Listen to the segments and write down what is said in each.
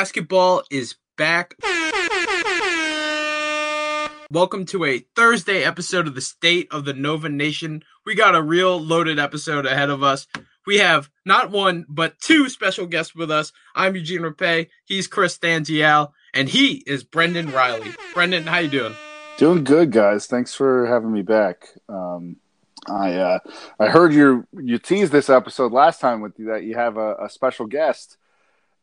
Basketball is back. Welcome to a Thursday episode of the State of the Nova Nation. We got a real loaded episode ahead of us. We have not one, but two special guests with us. I'm Eugene Rape. He's Chris Stangial, and he is Brendan Riley. Brendan, how you doing? Doing good, guys. Thanks for having me back. Um, I uh, I heard you you teased this episode last time with you that you have a, a special guest,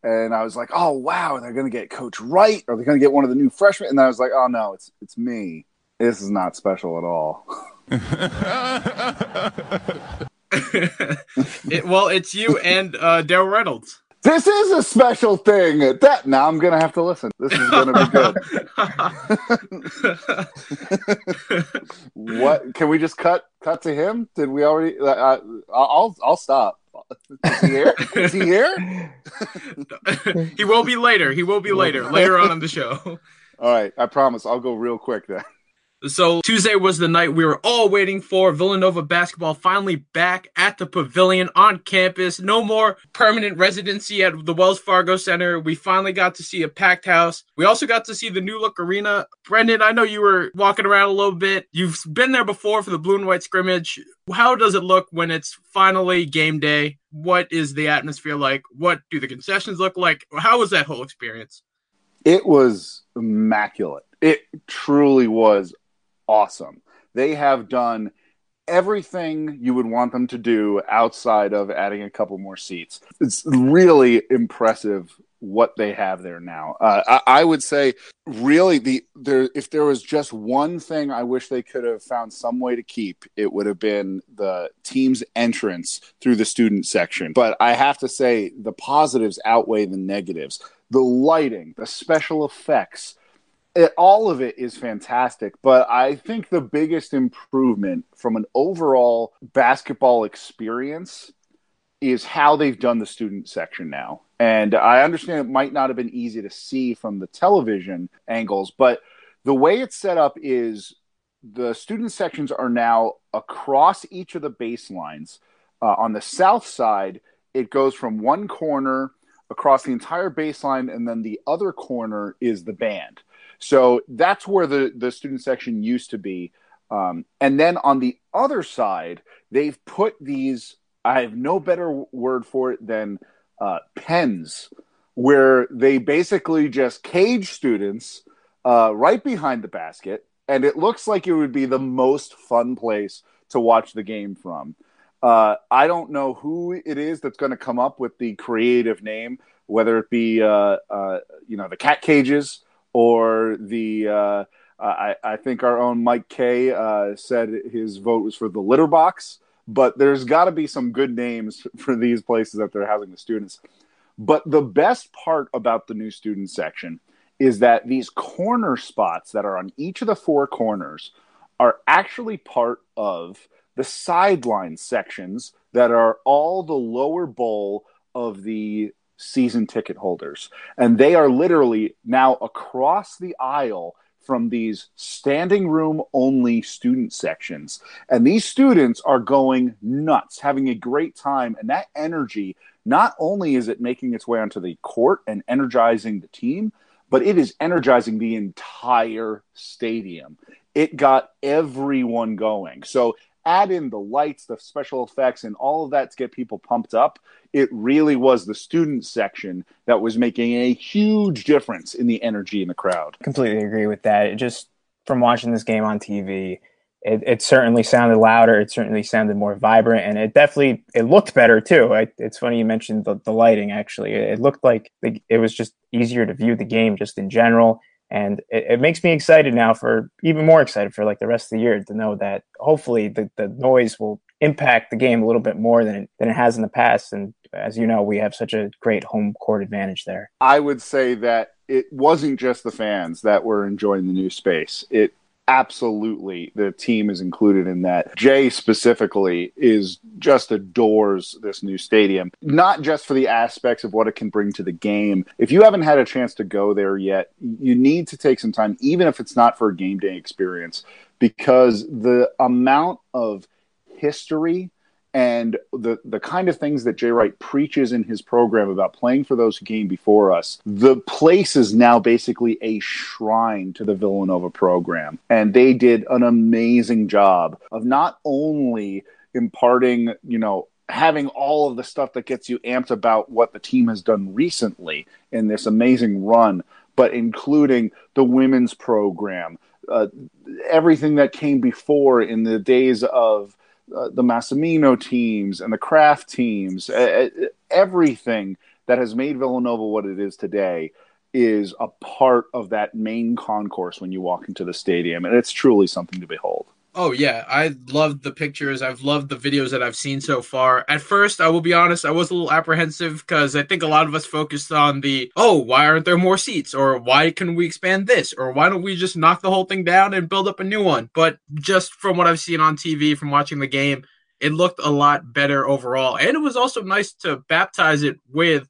and I was like, oh wow, they're gonna get Coach Wright, or they're gonna get one of the new freshmen, and then I was like, oh no, it's it's me. This is not special at all. it, well, it's you and uh, Daryl Reynolds. This is a special thing. That now I'm gonna have to listen. This is gonna be good. what can we just cut cut to him? Did we already? Uh, I'll I'll stop. Is he here? Is he here? he will be later. He will be later. Later on in the show. All right, I promise. I'll go real quick then. So Tuesday was the night we were all waiting for. Villanova basketball finally back at the pavilion on campus. No more permanent residency at the Wells Fargo Center. We finally got to see a packed house. We also got to see the new look arena. Brendan, I know you were walking around a little bit. You've been there before for the blue and white scrimmage. How does it look when it's finally game day? What is the atmosphere like? What do the concessions look like? How was that whole experience? It was immaculate. It truly was awesome. They have done everything you would want them to do outside of adding a couple more seats. It's really impressive what they have there now. Uh, I, I, would say, really, the there if there was just one thing I wish they could have found some way to keep, it would have been the team's entrance through the student section. But I have to say, the positives outweigh the negatives. The lighting, the special effects, it, all of it is fantastic, but I think the biggest improvement from an overall basketball experience is how they've done the student section now. And I understand it might not have been easy to see from the television angles, but the way it's set up is the student sections are now across each of the baselines. Uh, on the south side, it goes from one corner across the entire baseline, and then the other corner is the band. So that's where the, the student section used to be. Um, and then on the other side, they've put these, I have no better word for it than uh, pens, where they basically just cage students uh, right behind the basket. And it looks like it would be the most fun place to watch the game from. Uh, I don't know who it is that's going to come up with the creative name, whether it be, uh, uh, you know, the cat cages or the uh, I, I, think our own Mike Kay uh, said his vote was for the litter box, but there's got to be some good names for these places that they're housing the students. But the best part about the new student section is that these corner spots that are on each of the four corners are actually part of the sideline sections that are all the lower bowl of the season ticket holders. And they are literally now across the aisle from these standing room only student sections. And these students are going nuts, having a great time. And that energy, not only is it making its way onto the court and energizing the team, but it is energizing the entire stadium. It got everyone going. So add in the lights, the special effects, and all of that to get people pumped up, it really was the student section that was making a huge difference in the energy in the crowd. Completely agree with that. It just from watching this game on TV, it, it, certainly sounded louder. It certainly sounded more vibrant, and it definitely it looked better too. I, it's funny you mentioned the, the lighting. Actually, it looked like it was just easier to view the game just in general and it, it, makes me excited now for even more excited for like the rest of the year to know that hopefully the, the noise will impact the game a little bit more than it, than it has in the past. And as you know we have such a great home court advantage there. I would say that it wasn't just the fans that were enjoying the new space. It absolutely the team is included in that. Jay specifically is just adores this new stadium, not just for the aspects of what it can bring to the game. If you haven't had a chance to go there yet, you need to take some time, even if it's not for a game day experience, because the amount of history and the the kind of things that Jay Wright preaches in his program about playing for those who came before us, the place is now basically a shrine to the Villanova program, and they did an amazing job of not only imparting, you know, having all of the stuff that gets you amped about what the team has done recently in this amazing run, but including the women's program, uh, everything that came before in the days of uh, the Massimino teams and the Kraft teams, uh, everything that has made Villanova what it is today is a part of that main concourse when you walk into the stadium, and it's truly something to behold. Oh yeah, I loved the pictures. I've loved the videos that I've seen so far. At first, I will be honest, I was a little apprehensive because I think a lot of us focused on the oh, why aren't there more seats, or why can we expand this, or why don't we just knock the whole thing down and build up a new one? But just from what I've seen on TV, from watching the game, it looked a lot better overall, and it was also nice to baptize it with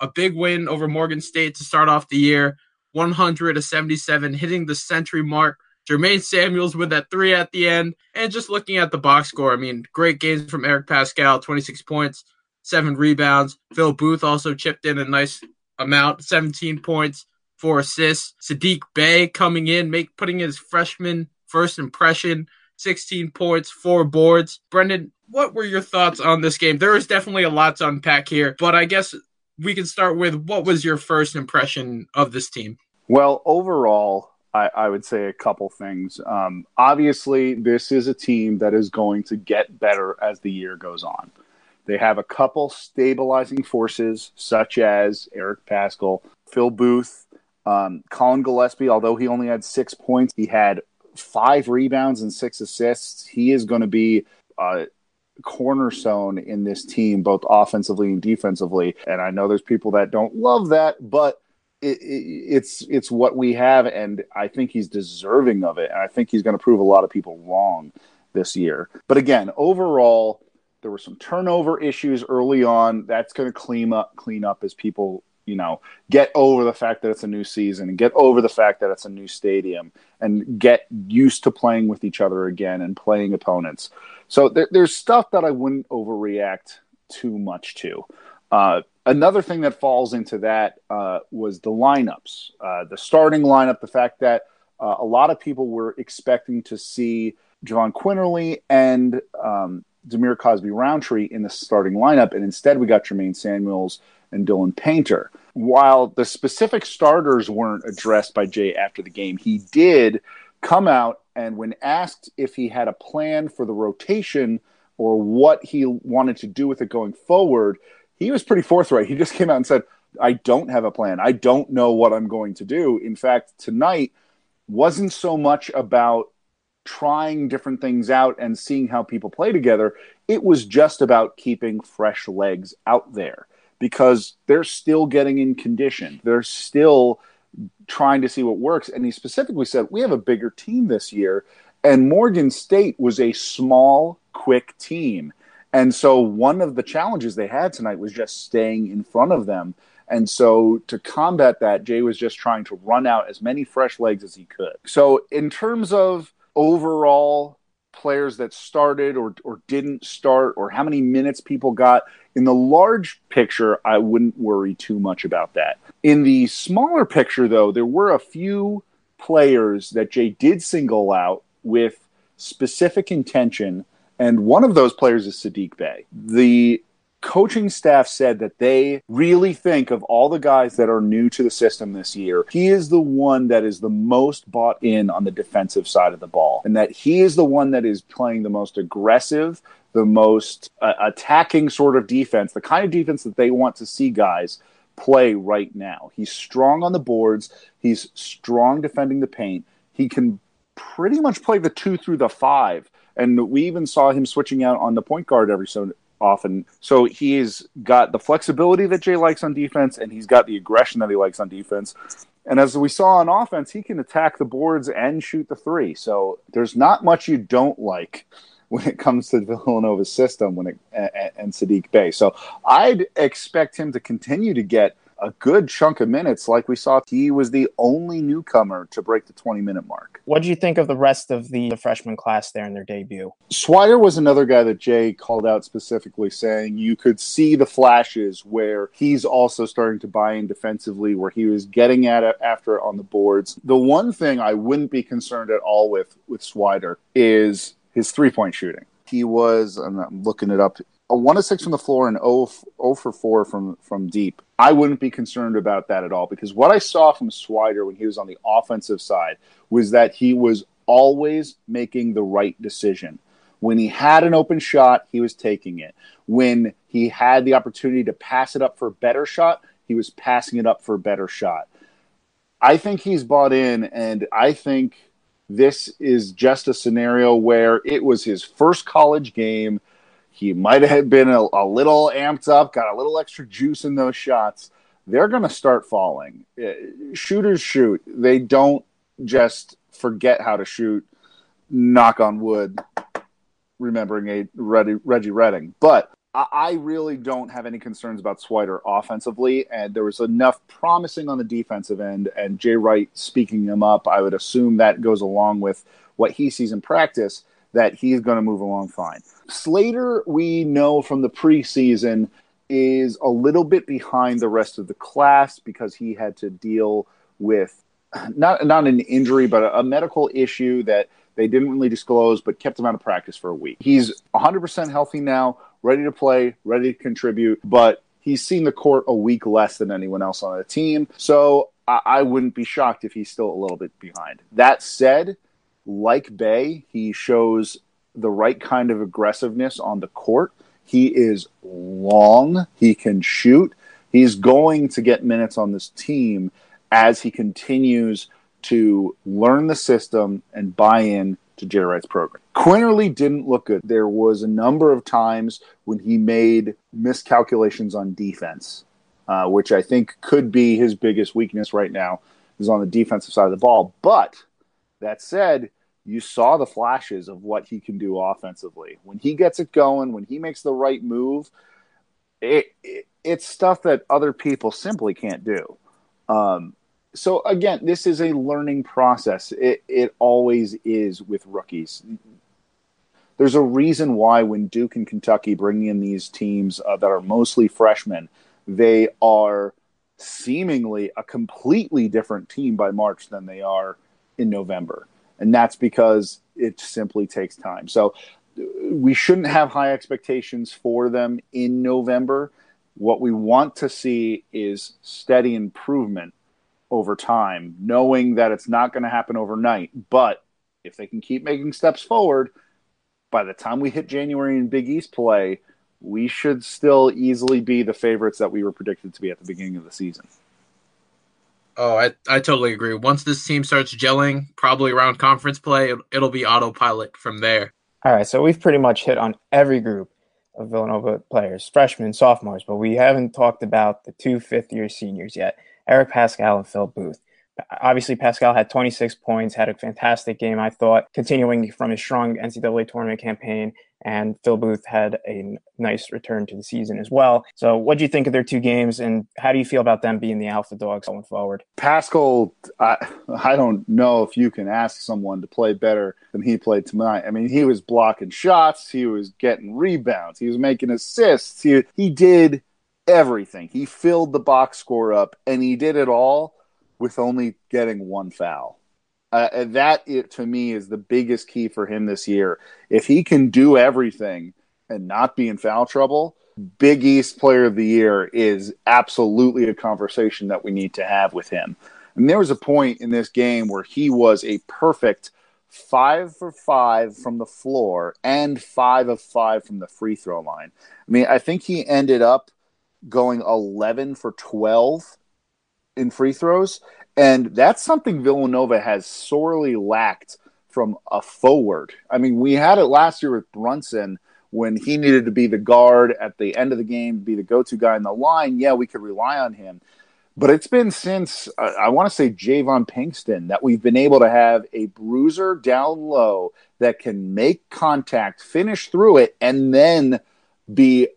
a big win over Morgan State to start off the year, 100 to 77, hitting the century mark Jermaine Samuels with that three at the end. And just looking at the box score, I mean, great games from Eric Paschall, 26 points, seven rebounds. Phil Booth also chipped in a nice amount, 17 points, four assists. Saddiq Bey coming in, make putting his freshman first impression, 16 points, four boards. Brendan, what were your thoughts on this game? There is definitely a lot to unpack here, but I guess we can start with what was your first impression of this team? Well, overall, I, I, would say a couple things. Um, obviously, this is a team that is going to get better as the year goes on. They have a couple stabilizing forces, such as Eric Paschall, Phil Booth, um, Collin Gillespie. Although he only had six points, he had five rebounds and six assists. He is going to be a cornerstone in this team, both offensively and defensively. And I know there's people that don't love that, but it, it, it's it's what we have, and I think he's deserving of it, and I think he's going to prove a lot of people wrong this year. But again, overall, there were some turnover issues early on. That's going to clean up clean up as people you know get over the fact that it's a new season and get over the fact that it's a new stadium and get used to playing with each other again and playing opponents. So there, there's stuff that I wouldn't overreact too much to. Uh, another thing that falls into that uh, was the lineups, uh, the starting lineup, the fact that uh, a lot of people were expecting to see Jahvon Quinerly and um, Dhamir Cosby Roundtree in the starting lineup, and instead we got Jermaine Samuels and Dylan Painter. While the specific starters weren't addressed by Jay after the game, he did come out and when asked if he had a plan for the rotation or what he wanted to do with it going forward, he was pretty forthright. He just came out and said, I don't have a plan. I don't know what I'm going to do. In fact, tonight wasn't so much about trying different things out and seeing how people play together. It was just about keeping fresh legs out there because they're still getting in condition. They're still trying to see what works. And he specifically said, We have a bigger team this year. And Morgan State was a small, quick team. And so one of the challenges they had tonight was just staying in front of them. And so to combat that, Jay was just trying to run out as many fresh legs as he could. So in terms of overall players that started or, or didn't start or how many minutes people got, in the large picture, I wouldn't worry too much about that. In the smaller picture, though, there were a few players that Jay did single out with specific intention and one of those players is Saddiq Bey. The coaching staff said that they really think of all the guys that are new to the system this year, he is the one that is the most bought in on the defensive side of the ball, and that he is the one that is playing the most aggressive, the most uh, attacking sort of defense, the kind of defense that they want to see guys play right now. He's strong on the boards, he's strong defending the paint, he can pretty much play the two through the five and we even saw him switching out on the point guard every so often. So he's got the flexibility that Jay likes on defense, and he's got the aggression that he likes on defense. And as we saw on offense, he can attack the boards and shoot the three. So there's not much you don't like when it comes to Villanova's system when it and, and Saddiq Bey. So I'd expect him to continue to get a good chunk of minutes. Like we saw, he was the only newcomer to break the 20 minute mark. What do you think of the rest of the, the freshman class there in their debut? Swider was another guy that Jay called out specifically, saying you could see the flashes where he's also starting to buy in defensively, where he was getting at it after on the boards. The one thing I wouldn't be concerned at all with with Swider is his three point shooting. He was, I'm looking it up, a one to six from the floor and 0, 0 for four from from deep. I wouldn't be concerned about that at all because what I saw from Swider when he was on the offensive side was that he was always making the right decision. When he had an open shot, he was taking it. When he had the opportunity to pass it up for a better shot, he was passing it up for a better shot. I think he's bought in, and I think this is just a scenario where it was his first college game he might have been a, a little amped up, got a little extra juice in those shots. They're going to start falling. Uh, shooters shoot. They don't just forget how to shoot. Knock on wood, remembering a Reggie, Reggie Redding. But I really don't have any concerns about Swider offensively, and there was enough promising on the defensive end. And Jay Wright speaking him up, I would assume that goes along with what he sees in practice that he's going to move along fine. Slater, we know from the preseason, is a little bit behind the rest of the class because he had to deal with not not an injury, but a, a medical issue that they didn't really disclose, but kept him out of practice for a week. He's 100% healthy now, ready to play, ready to contribute, but he's seen the court a week less than anyone else on the team. So I, I wouldn't be shocked if he's still a little bit behind. That said, like Bey, he shows the right kind of aggressiveness on the court. He is long, he can shoot. He's going to get minutes on this team as he continues to learn the system and buy in to Wright's program. Quinerly didn't look good. There was a number of times when he made miscalculations on defense, uh, which I think could be his biggest weakness right now, is on the defensive side of the ball. But that said, you saw the flashes of what he can do offensively. When he gets it going, when he makes the right move, it, it it's stuff that other people simply can't do. Um, so again, this is a learning process. It it always is with rookies. There's a reason why when Duke and Kentucky bring in these teams uh, that are mostly freshmen, they are seemingly a completely different team by March than they are in November and that's because it simply takes time. So we shouldn't have high expectations for them in November. What we want to see is steady improvement over time, knowing that it's not going to happen overnight. But if they can keep making steps forward, by the time we hit January in Big East play, we should still easily be the favorites that we were predicted to be at the beginning of the season. Oh, I, I totally agree. Once this team starts gelling, probably around conference play, it, it'll be autopilot from there. All right, so we've pretty much hit on every group of Villanova players, freshmen, sophomores, but we haven't talked about the two fifth year seniors yet Eric Paschall and Phil Booth obviously Paschall had 26 points, had a fantastic game, I thought, continuing from his strong NCAA tournament campaign. And Phil Booth had a nice return to the season as well. So, what do you think of their two games, and how do you feel about them being the alpha dogs going forward? Paschall, I, I don't know if you can ask someone to play better than he played tonight. I mean, he was blocking shots, he was getting rebounds, he was making assists, he, he did everything. He filled the box score up, and he did it all with only getting one foul. Uh, that it, to me is the biggest key for him this year. If he can do everything and not be in foul trouble, Big East Player of the Year is absolutely a conversation that we need to have with him. And there was a point in this game where he was a perfect five for five from the floor and five of five from the free throw line. I mean, I think he ended up going 11 for 12 in free throws. And that's something Villanova has sorely lacked from a forward. I mean, we had it last year with Brunson when he needed to be the guard at the end of the game, be the go to guy in the line. Yeah, we could rely on him. But it's been since, uh, I want to say, JayVaughn Pinkston that we've been able to have a bruiser down low that can make contact, finish through it, and then be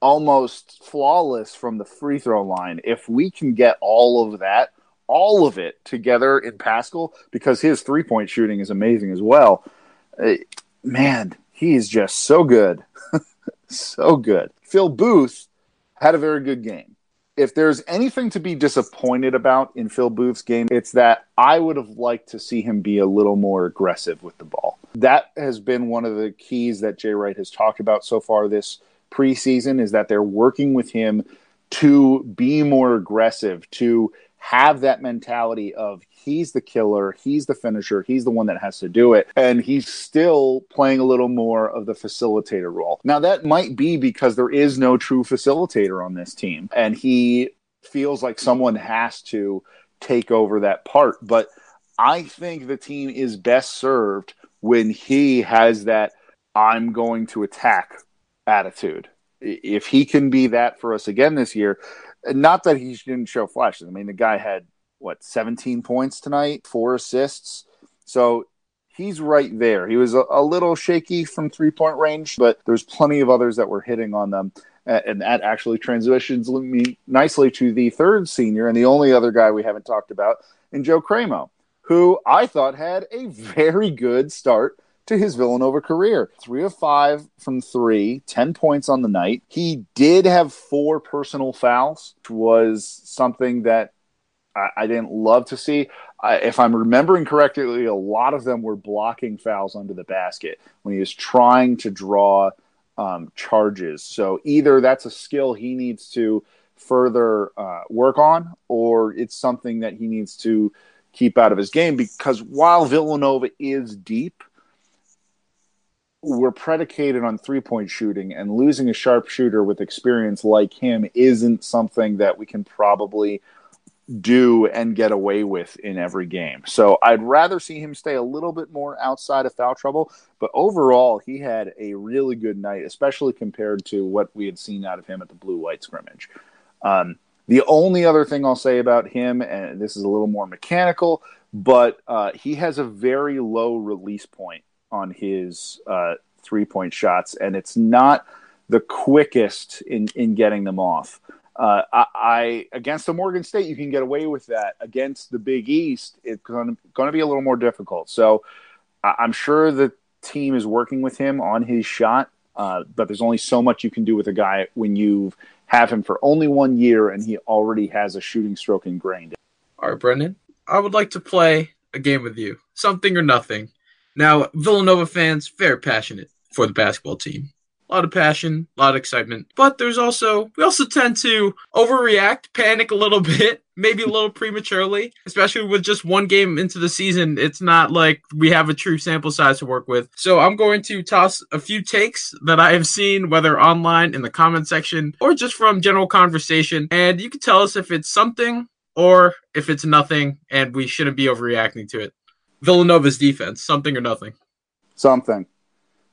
almost flawless from the free throw line. If we can get all of that, all of it together in Paschall because his three point shooting is amazing as well. Uh, man, he is just so good. so good. Phil Booth had a very good game. If there's anything to be disappointed about in Phil Booth's game, it's that I would have liked to see him be a little more aggressive with the ball. That has been one of the keys that Jay Wright has talked about so far this preseason is that they're working with him to be more aggressive, to have that mentality of he's the killer, he's the finisher, he's the one that has to do it. And he's still playing a little more of the facilitator role. Now, that might be because there is no true facilitator on this team, and he feels like someone has to take over that part. But I think the team is best served when he has that I'm going to attack attitude. If he can be that for us again this year, not that he didn't show flashes. I mean, the guy had what 17 points tonight, four assists. So he's right there. He was a, a little shaky from three point range, but there's plenty of others that were hitting on them. And that actually transitions me nicely to the third senior and the only other guy we haven't talked about, in Joe Cremo, who I thought had a very good start to his Villanova career. Three of five from three, 10 points on the night. He did have four personal fouls, which was something that I, I didn't love to see. I, if I'm remembering correctly, a lot of them were blocking fouls under the basket when he was trying to draw um, charges. So either that's a skill he needs to further uh, work on, or it's something that he needs to keep out of his game because while Villanova is deep, we're predicated on three point shooting, and losing a sharpshooter with experience like him isn't something that we can probably do and get away with in every game. So I'd rather see him stay a little bit more outside of foul trouble. But overall, he had a really good night, especially compared to what we had seen out of him at the blue white scrimmage. Um, the only other thing I'll say about him, and this is a little more mechanical, but uh, he has a very low release point on his uh, three point shots, and it's not the quickest in, in getting them off. Uh, I, I, against the Morgan State, you can get away with that. Against the Big East, it's going to be a little more difficult. So I, am sure the team is working with him on his shot, uh, but there's only so much you can do with a guy when you have him for only one year and he already has a shooting stroke ingrained. All right, Brendan, I would like to play a game with you, something or nothing. Now, Villanova fans, very passionate for the basketball team. A lot of passion, a lot of excitement. But there's also, we also tend to overreact, panic a little bit, maybe a little prematurely, especially with just one game into the season. It's not like we have a true sample size to work with. So I'm going to toss a few takes that I have seen, whether online in the comment section or just from general conversation. And you can tell us if it's something or if it's nothing and we shouldn't be overreacting to it. Villanova's defense, something or nothing. Something.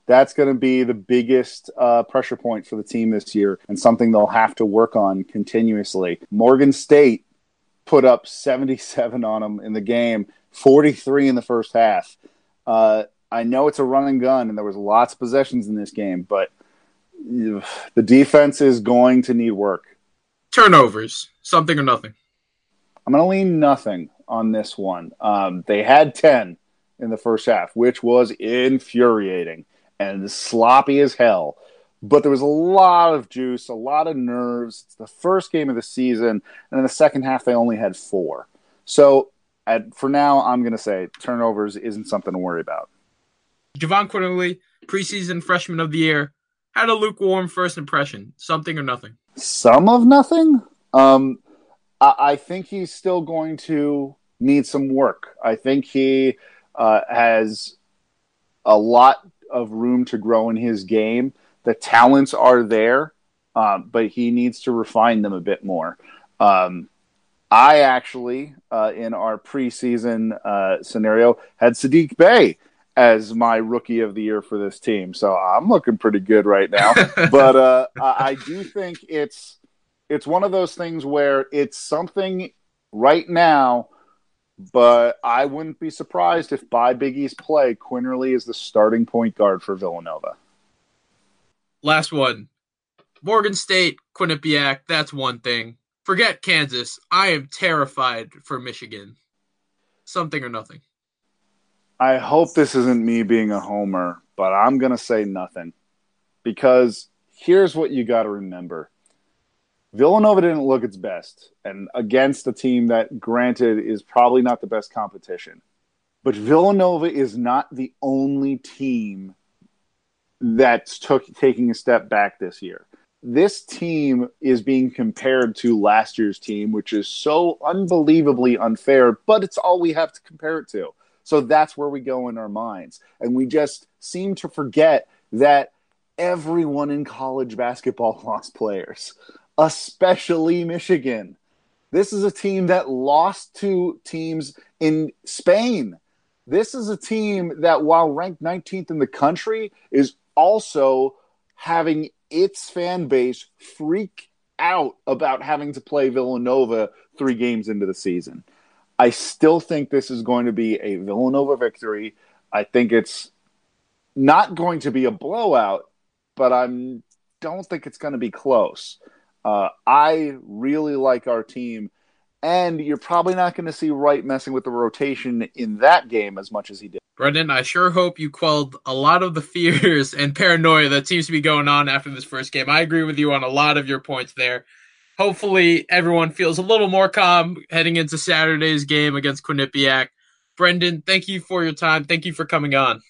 That's going to be the biggest uh, pressure point for the team this year and something they'll have to work on continuously. Morgan State put up 77 on them in the game, 43 in the first half. Uh, I know it's a run and gun, and there was lots of possessions in this game, but the defense is going to need work. Turnovers, something or nothing. I'm going to lean nothing on this one. Um, they had 10 in the first half, which was infuriating and sloppy as hell. But there was a lot of juice, a lot of nerves. It's the first game of the season, and in the second half, they only had four. So at, for now, I'm going to say turnovers isn't something to worry about. Jahvon Quinerly, preseason freshman of the year, had a lukewarm first impression. Something or nothing. Some of nothing. Um, I, I think he's still going to need some work. I think he uh, has a lot of room to grow in his game. The talents are there, uh, but he needs to refine them a bit more. Um, I actually, uh, in our preseason uh, scenario, had Saddiq Bey as my rookie of the year for this team. So I'm looking pretty good right now. but uh, I do think it's it's one of those things where it's something right now but I wouldn't be surprised if by Big East play, Quinerly is the starting point guard for Villanova. Last one. Morgan State, Quinnipiac, that's one thing. Forget Kansas. I am terrified for Michigan. Something or nothing. I hope this isn't me being a homer, but I'm going to say nothing. Because here's what you got to remember Villanova didn't look its best, and against a team that, granted, is probably not the best competition. But Villanova is not the only team that's took, taking a step back this year. This team is being compared to last year's team, which is so unbelievably unfair, but it's all we have to compare it to. So that's where we go in our minds. And we just seem to forget that everyone in college basketball lost players, especially Michigan. This is a team that lost to teams in Spain. This is a team that, while ranked 19th in the country, is also having its fan base freak out about having to play Villanova three games into the season. I still think this is going to be a Villanova victory. I think it's not going to be a blowout, but I don't think it's going to be close. Uh, I really like our team, and you're probably not going to see Wright messing with the rotation in that game as much as he did. Brendan, I sure hope you quelled a lot of the fears and paranoia that seems to be going on after this first game. I agree with you on a lot of your points there hopefully everyone feels a little more calm heading into Saturday's game against Quinnipiac. Brendan, thank you for your time. Thank you for coming on.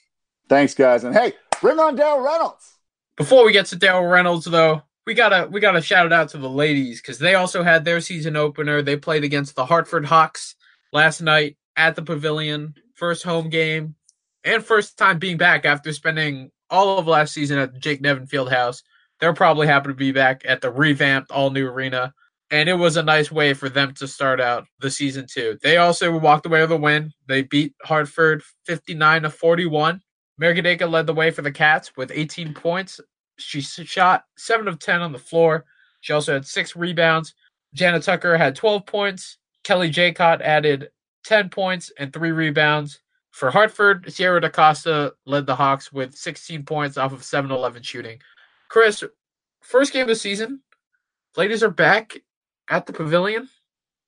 Thanks, guys. And hey, bring on Daryl Reynolds. Before we get to Daryl Reynolds, though, we gotta we gotta shout it out to the ladies because they also had their season opener. They played against the Hartford Hawks last night at the Pavilion, first home game, and first time being back after spending all of last season at the Jake Nevin Fieldhouse they're probably happy to be back at the revamped all new arena. And it was a nice way for them to start out the season too. They also walked away with a win. They beat Hartford 59 to 41. Mary Gedaka led the way for the Cats with 18 points. She shot 7 of 10 on the floor. She also had six rebounds. Jannah Tucker had 12 points. Kelly Jekot added 10 points and three rebounds. For Hartford, Sierra DaCosta led the Hawks with 16 points off of 7 11 shooting. Chris, first game of the season, ladies are back at the pavilion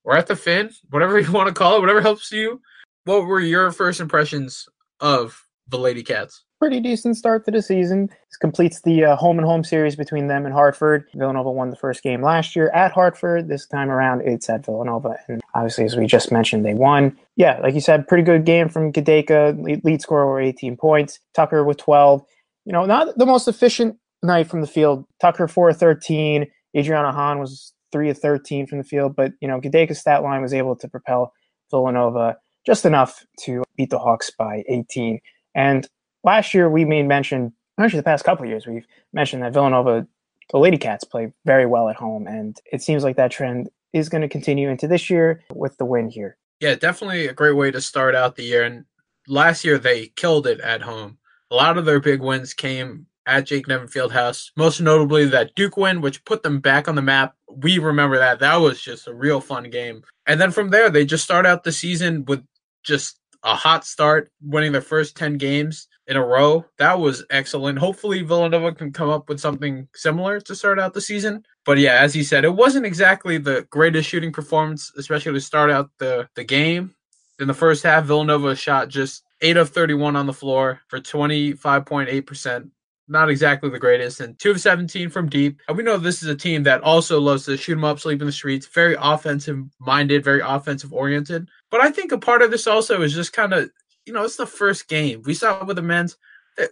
or at the Finn, whatever you want to call it, whatever helps you. What were your first impressions of the Lady Cats? Pretty decent start to the season. This completes the uh, home and home series between them and Hartford. Villanova won the first game last year at Hartford. This time around, it's at Villanova. And obviously, as we just mentioned, they won. Yeah, like you said, pretty good game from Gedaka. Lead, scorer were 18 points. Tucker with 12. You know, not the most efficient night from the field. Tucker four of thirteen. Adriana Hahn was three of thirteen from the field, but you know Gedaka's stat line was able to propel Villanova just enough to beat the Hawks by 18. And last year we made mention, actually the past couple years, we've mentioned that Villanova, the Lady Cats, play very well at home, and it seems like that trend is going to continue into this year with the win here. Yeah, definitely a great way to start out the year. And last year they killed it at home. A lot of their big wins came at Jake Nevin Fieldhouse. Most notably that Duke win, which put them back on the map. We remember that. That was just a real fun game. And then from there, they just start out the season with just a hot start, winning their first 10 games in a row. That was excellent. Hopefully, Villanova can come up with something similar to start out the season. But yeah, as he said, it wasn't exactly the greatest shooting performance, especially to start out the, the game. In the first half, Villanova shot just 8 of 31 on the floor for 25.8%, not exactly the greatest, and two of 17 from deep. And we know this is a team that also loves to shoot them up, sleep in the streets, very offensive minded, very offensive oriented. But I think a part of this also is just kind of, you know, it's the first game. We saw with the men's,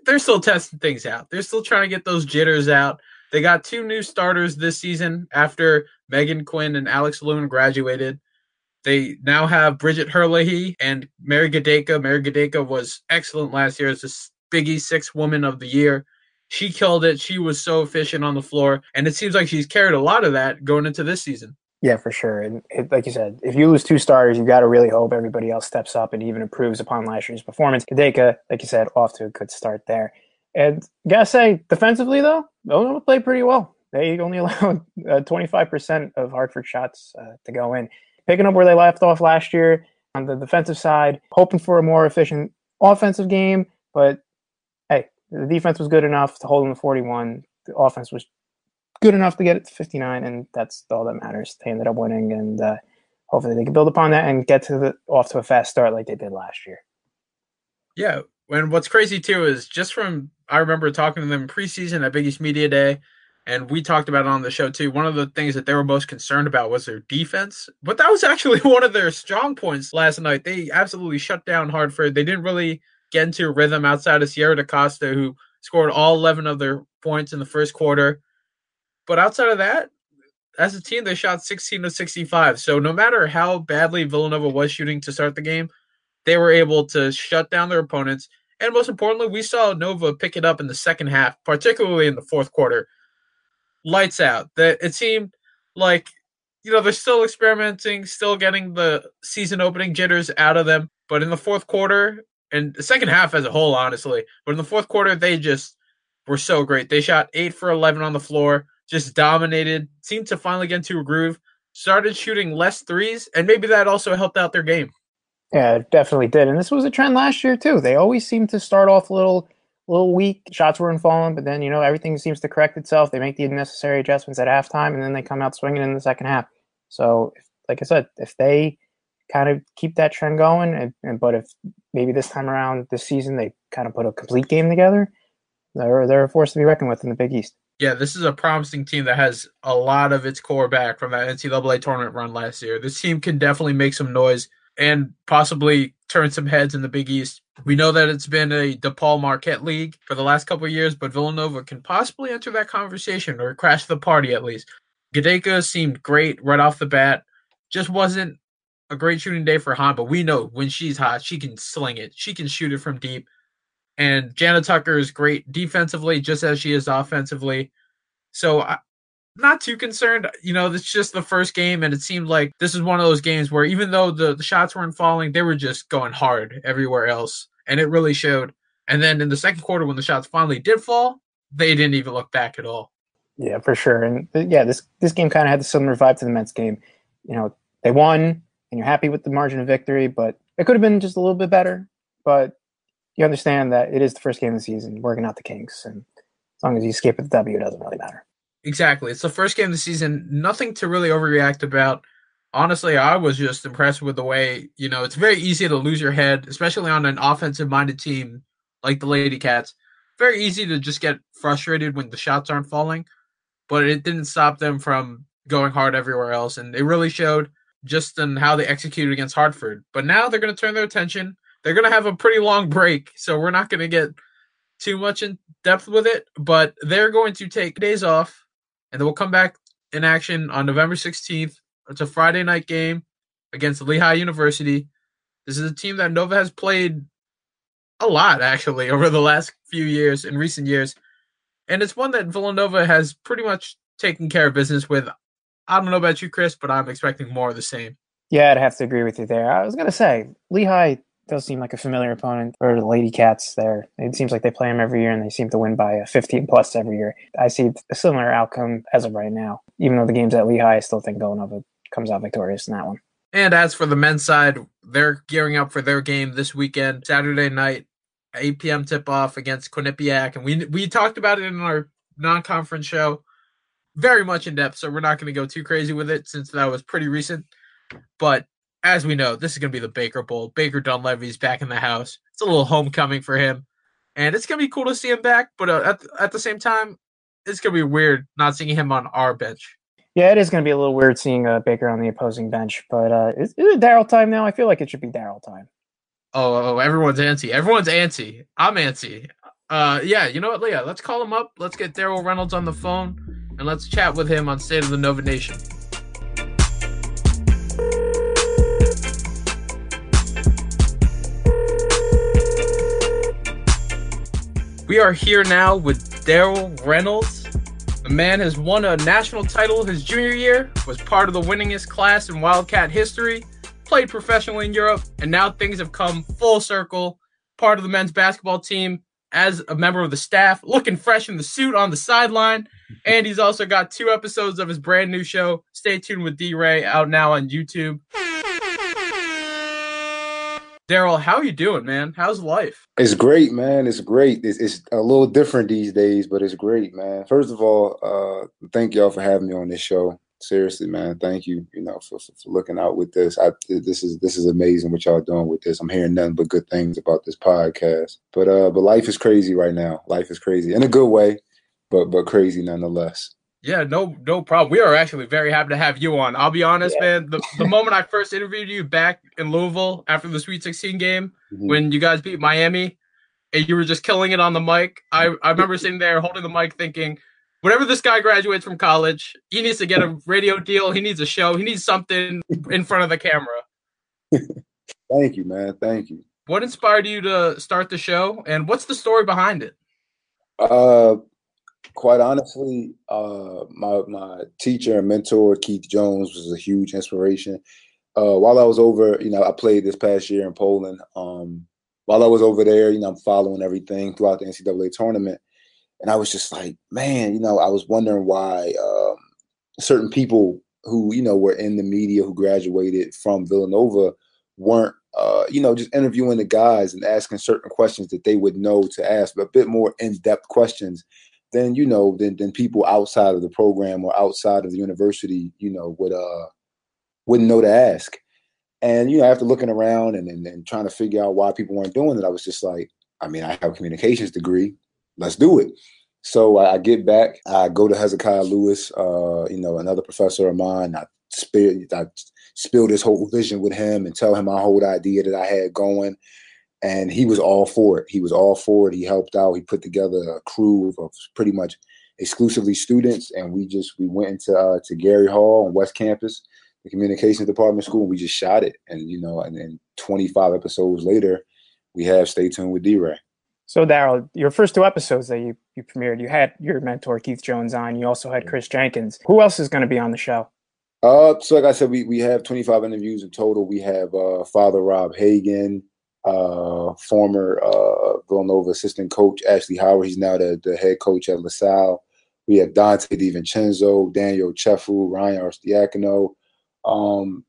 they're still testing things out. They're still trying to get those jitters out. They got two new starters this season after Megan Quinn and Alex Louin graduated. They now have Bridget Herlihy and Mary Gedaka. Mary Gedaka was excellent last year as a Biggie Six Woman of the Year she killed it. She was so efficient on the floor, and it seems like she's carried a lot of that going into this season. Yeah, for sure. And it, like you said, if you lose two starters, you got to really hope everybody else steps up and even improves upon last year's performance. Gedaka, like you said, off to a good start there. And gotta say, defensively though, Villanova played pretty well. They only allowed uh, 25% of Hartford shots uh, to go in, picking up where they left off last year on the defensive side, hoping for a more efficient offensive game. But hey, the defense was good enough to hold them to 41. The offense was good enough to get it to 59, and that's all that matters. They ended up winning, and uh, hopefully they can build upon that and get to the off to a fast start like they did last year. Yeah, and what's crazy too is just from I remember talking to them preseason at Big East Media Day, and we talked about it on the show too. One of the things that they were most concerned about was their defense, but that was actually one of their strong points last night. They absolutely shut down Hartford. They didn't really get into a rhythm outside of Sierra DaCosta, who scored all 11 of their points in the first quarter. But outside of that, as a team, they shot 16 to 65. So no matter how badly Villanova was shooting to start the game, they were able to shut down their opponents. And most importantly, we saw Nova pick it up in the second half, particularly in the fourth quarter. Lights out. That it seemed like you know they're still experimenting, still getting the season opening jitters out of them. But in the fourth quarter and the second half as a whole, honestly, but in the fourth quarter they just were so great. They shot eight for eleven on the floor, just dominated. Seemed to finally get into a groove. Started shooting less threes, and maybe that also helped out their game. Yeah, it definitely did. And this was a trend last year too. They always seem to start off a little little weak. Shots weren't falling, but then you know everything seems to correct itself. They make the necessary adjustments at halftime, and then they come out swinging in the second half. So, like I said, if they kind of keep that trend going, and, and but if maybe this time around this season they kind of put a complete game together, they're they're a force to be reckoned with in the Big East. Yeah, this is a promising team that has a lot of its core back from that NCAA tournament run last year. This team can definitely make some noise and possibly turn some heads in the Big East. We know that it's been a DePaul Marquette league for the last couple years, but Villanova can possibly enter that conversation or crash the party at least. Gedaka seemed great right off the bat. Just wasn't a great shooting day for Hahn, but we know when she's hot, she can sling it. She can shoot it from deep. And Jannah Tucker is great defensively, just as she is offensively. So not too concerned. You know, it's just the first game, and it seemed like this is one of those games where even though the, the shots weren't falling, they were just going hard everywhere else, and it really showed. And then in the second quarter, when the shots finally did fall, they didn't even look back at all. Yeah, for sure. And uh, yeah, this this game kind of had the similar vibe to the Mets game. You know, they won, and you're happy with the margin of victory, but it could have been just a little bit better. But you understand that it is the first game of the season, working out the kinks, and as long as you escape with the W, it doesn't really matter. Exactly. It's the first game of the season. Nothing to really overreact about. Honestly, I was just impressed with the way, you know, it's very easy to lose your head, especially on an offensive minded team like the Lady Cats. Very easy to just get frustrated when the shots aren't falling, but it didn't stop them from going hard everywhere else. And it really showed just in how they executed against Hartford. But now they're going to turn their attention. They're going to have a pretty long break, so we're not going to get too much in depth with it, but they're going to take days off and then we'll come back in action on November 16th. It's a Friday night game against Lehigh University. This is a team that Nova has played a lot, actually, over the last few years, in recent years. And it's one that Villanova has pretty much taken care of business with. I don't know about you, Chris, but I'm expecting more of the same. Yeah, I'd have to agree with you there. I was going to say, Lehigh does seem like a familiar opponent for the Lady Cats there. It seems like they play them every year and they seem to win by a 15 plus every year. I see a similar outcome as of right now. Even though the game's at Lehigh, I still think Villanova comes out victorious in that one. And as for the men's side, they're gearing up for their game this weekend, Saturday night, 8 p.m. tip off against Quinnipiac. And we we talked about it in our non conference show very much in depth, so we're not going to go too crazy with it since that was pretty recent. But as we know, this is going to be the Baker Bowl. Baker Dunleavy's back in the house. It's a little homecoming for him, and it's going to be cool to see him back. But uh, at at the same time, it's going to be weird not seeing him on our bench. Yeah, it is going to be a little weird seeing uh, Baker on the opposing bench. But uh, is, is it Daryl time now? I feel like it should be Daryl time. Oh, oh, everyone's antsy. Everyone's antsy. I'm antsy. Uh, yeah, you know what, Leah? Let's call him up. Let's get Daryl Reynolds on the phone, and let's chat with him on State of the Nova Nation. We are here now with Daryl Reynolds. The man has won a national title his junior year, was part of the winningest class in Wildcat history, played professionally in Europe, and now things have come full circle. Part of the men's basketball team as a member of the staff, looking fresh in the suit on the sideline. And he's also got two episodes of his brand new show, Stay Tuned with D Ray, out now on YouTube. Daryl, how you doing, man? How's life? It's great, man. It's great. It's, it's, a little different these days, but it's great, man. First of all, uh, thank y'all for having me on this show. Seriously, man, thank you. You know, for, for, looking out with this. I, this is this is amazing what y'all doing with this. I'm hearing nothing but good things about this podcast. But uh, but life is crazy right now. Life is crazy in a good way, but but crazy nonetheless. Yeah, no, no problem. We are actually very happy to have you on. I'll be honest, yeah. man. The, the moment I first interviewed you back in Louisville after the Sweet 16 game, mm-hmm. when you guys beat Miami, and you were just killing it on the mic, I, I remember sitting there holding the mic thinking, whenever this guy graduates from college, he needs to get a radio deal. He needs a show. He needs something in front of the camera. Thank you, man. Thank you. What inspired you to start the show, and what's the story behind it? Uh, quite honestly, uh, my my teacher and mentor Keith Jones was a huge inspiration. Uh, while I was over, you know, I played this past year in Poland. Um, while I was over there, you know, I'm following everything throughout the NCAA tournament, and I was just like, man, you know, I was wondering why um, certain people who you know were in the media who graduated from Villanova weren't uh, you know, just interviewing the guys and asking certain questions that they would know to ask, but a bit more in-depth questions then you know then then people outside of the program or outside of the university you know would uh wouldn't know to ask. And you know after looking around and, and, and trying to figure out why people weren't doing it i was just like i mean i have a communications degree. Let's do it. So I, I get back. I go to hezekiah lewis uh you know another professor of mine. I spill i spill this whole vision with him and tell him my whole idea that i had going and he was all for it. He was all for it. He helped out. He put together a crew of pretty much exclusively students, and we just we went into uh, to Garey Hall on West Campus, the communications department school, and we just shot it. And you know, and then 25 episodes later, we have Stay Tuned with D-Ray. So Daryl, your first two episodes that you you premiered, you had your mentor Keith Jones on. You also had Chris Jenkins. Who else is going to be on the show? Uh, so like I said, we we have 25 interviews in total. We have uh, Father Rob Hagan uh, former uh, Villanova assistant coach Ashley Howard. He's now the, the head coach at LaSalle. We have Donte DiVincenzo, Daniel Ochefu, Ryan Arcidiacono. Um,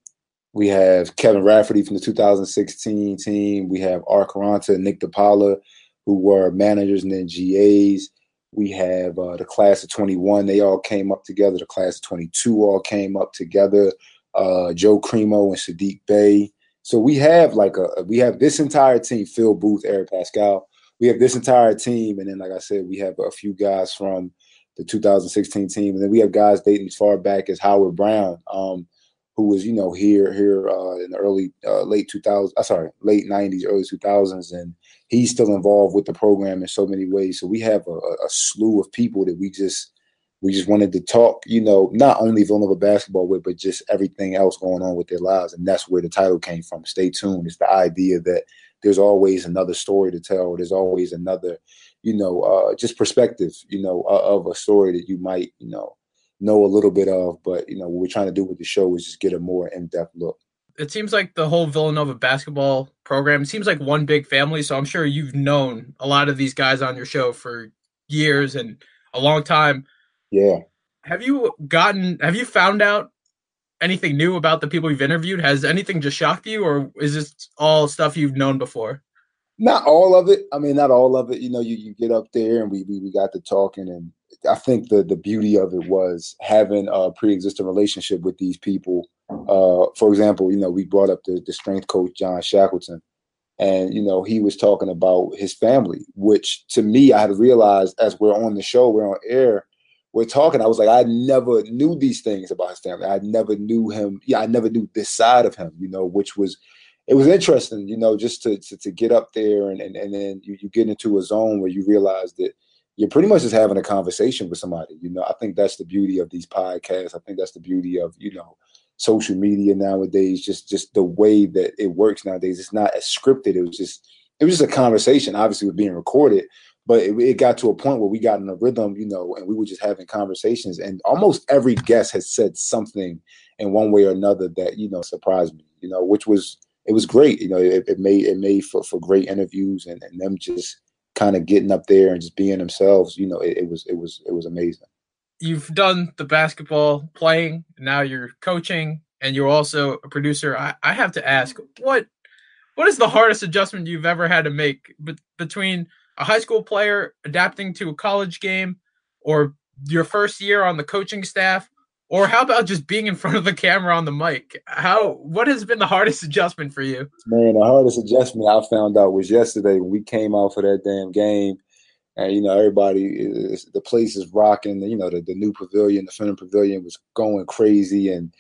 we have Kevin Rafferty from the 2016 team. We have Art Caranta and Nick DePaula, who were managers and then GAs. We have uh, the class of 21. They all came up together. The class of 22 all came up together. Uh, Joe Cremo and Saddiq Bey. So we have like a we have this entire team: Phil Booth, Eric Paschall. We have this entire team, and then like I said, we have a few guys from the 2016 team, and then we have guys dating as far back as Howard Brown, um, who was you know here here uh, in the early uh, late 2000s. Uh, sorry, late 90s, early 2000s, and he's still involved with the program in so many ways. So we have a, a slew of people that we just we just wanted to talk, you know, not only Villanova basketball with, but just everything else going on with their lives. And that's where the title came from. Stay tuned. It's the idea that there's always another story to tell. There's always another, you know, uh, just perspective, you know, uh, of a story that you might, you know, know a little bit of. But, you know, what we're trying to do with the show is just get a more in depth look. It seems like the whole Villanova basketball program seems like one big family. So I'm sure you've known a lot of these guys on your show for years and a long time yeah. Have you gotten? Have you found out anything new about the people you've interviewed? Has anything just shocked you, or is this all stuff you've known before? Not all of it. I mean, not all of it. You know, you, you get up there and we, we we got to talking, and I think the the beauty of it was having a pre-existing relationship with these people. Uh, for example, you know, we brought up the, the strength coach John Shackleton, and you know, he was talking about his family, which to me, I had realized as we're on the show, we're on air we're talking, I was like, I never knew these things about his family. I never knew him. Yeah, I never knew this side of him, you know, which was, it was interesting, you know, just to, to, to get up there and, and, and then you, you get into a zone where you realize that you're pretty much just having a conversation with somebody. You know, I think that's the beauty of these podcasts. I think that's the beauty of, you know, social media nowadays, just, just the way that it works nowadays. It's not as scripted. It was just, it was just a conversation, obviously with being recorded, but it, it, got to a point where we got in a rhythm, you know, and we were just having conversations. And almost every guest has said something in one way or another that you know surprised me, you know, which was it was great. You know, it, it made it made for, for great interviews and, and them just kind of getting up there and just being themselves. You know, it, it was it was it was amazing. You've done the basketball playing, now you're coaching, and you're also a producer. I, I have to ask, what what is the hardest adjustment you've ever had to make be- between a high school player adapting to a college game or your first year on the coaching staff or how about just being in front of the camera on the mic how what has been the hardest adjustment for you Man, the hardest adjustment I found out was yesterday when we came out for that damn game. And, you know, everybody, is, the place is rocking. You know, the, the new pavilion, the Finneran Pavilion was going crazy. And,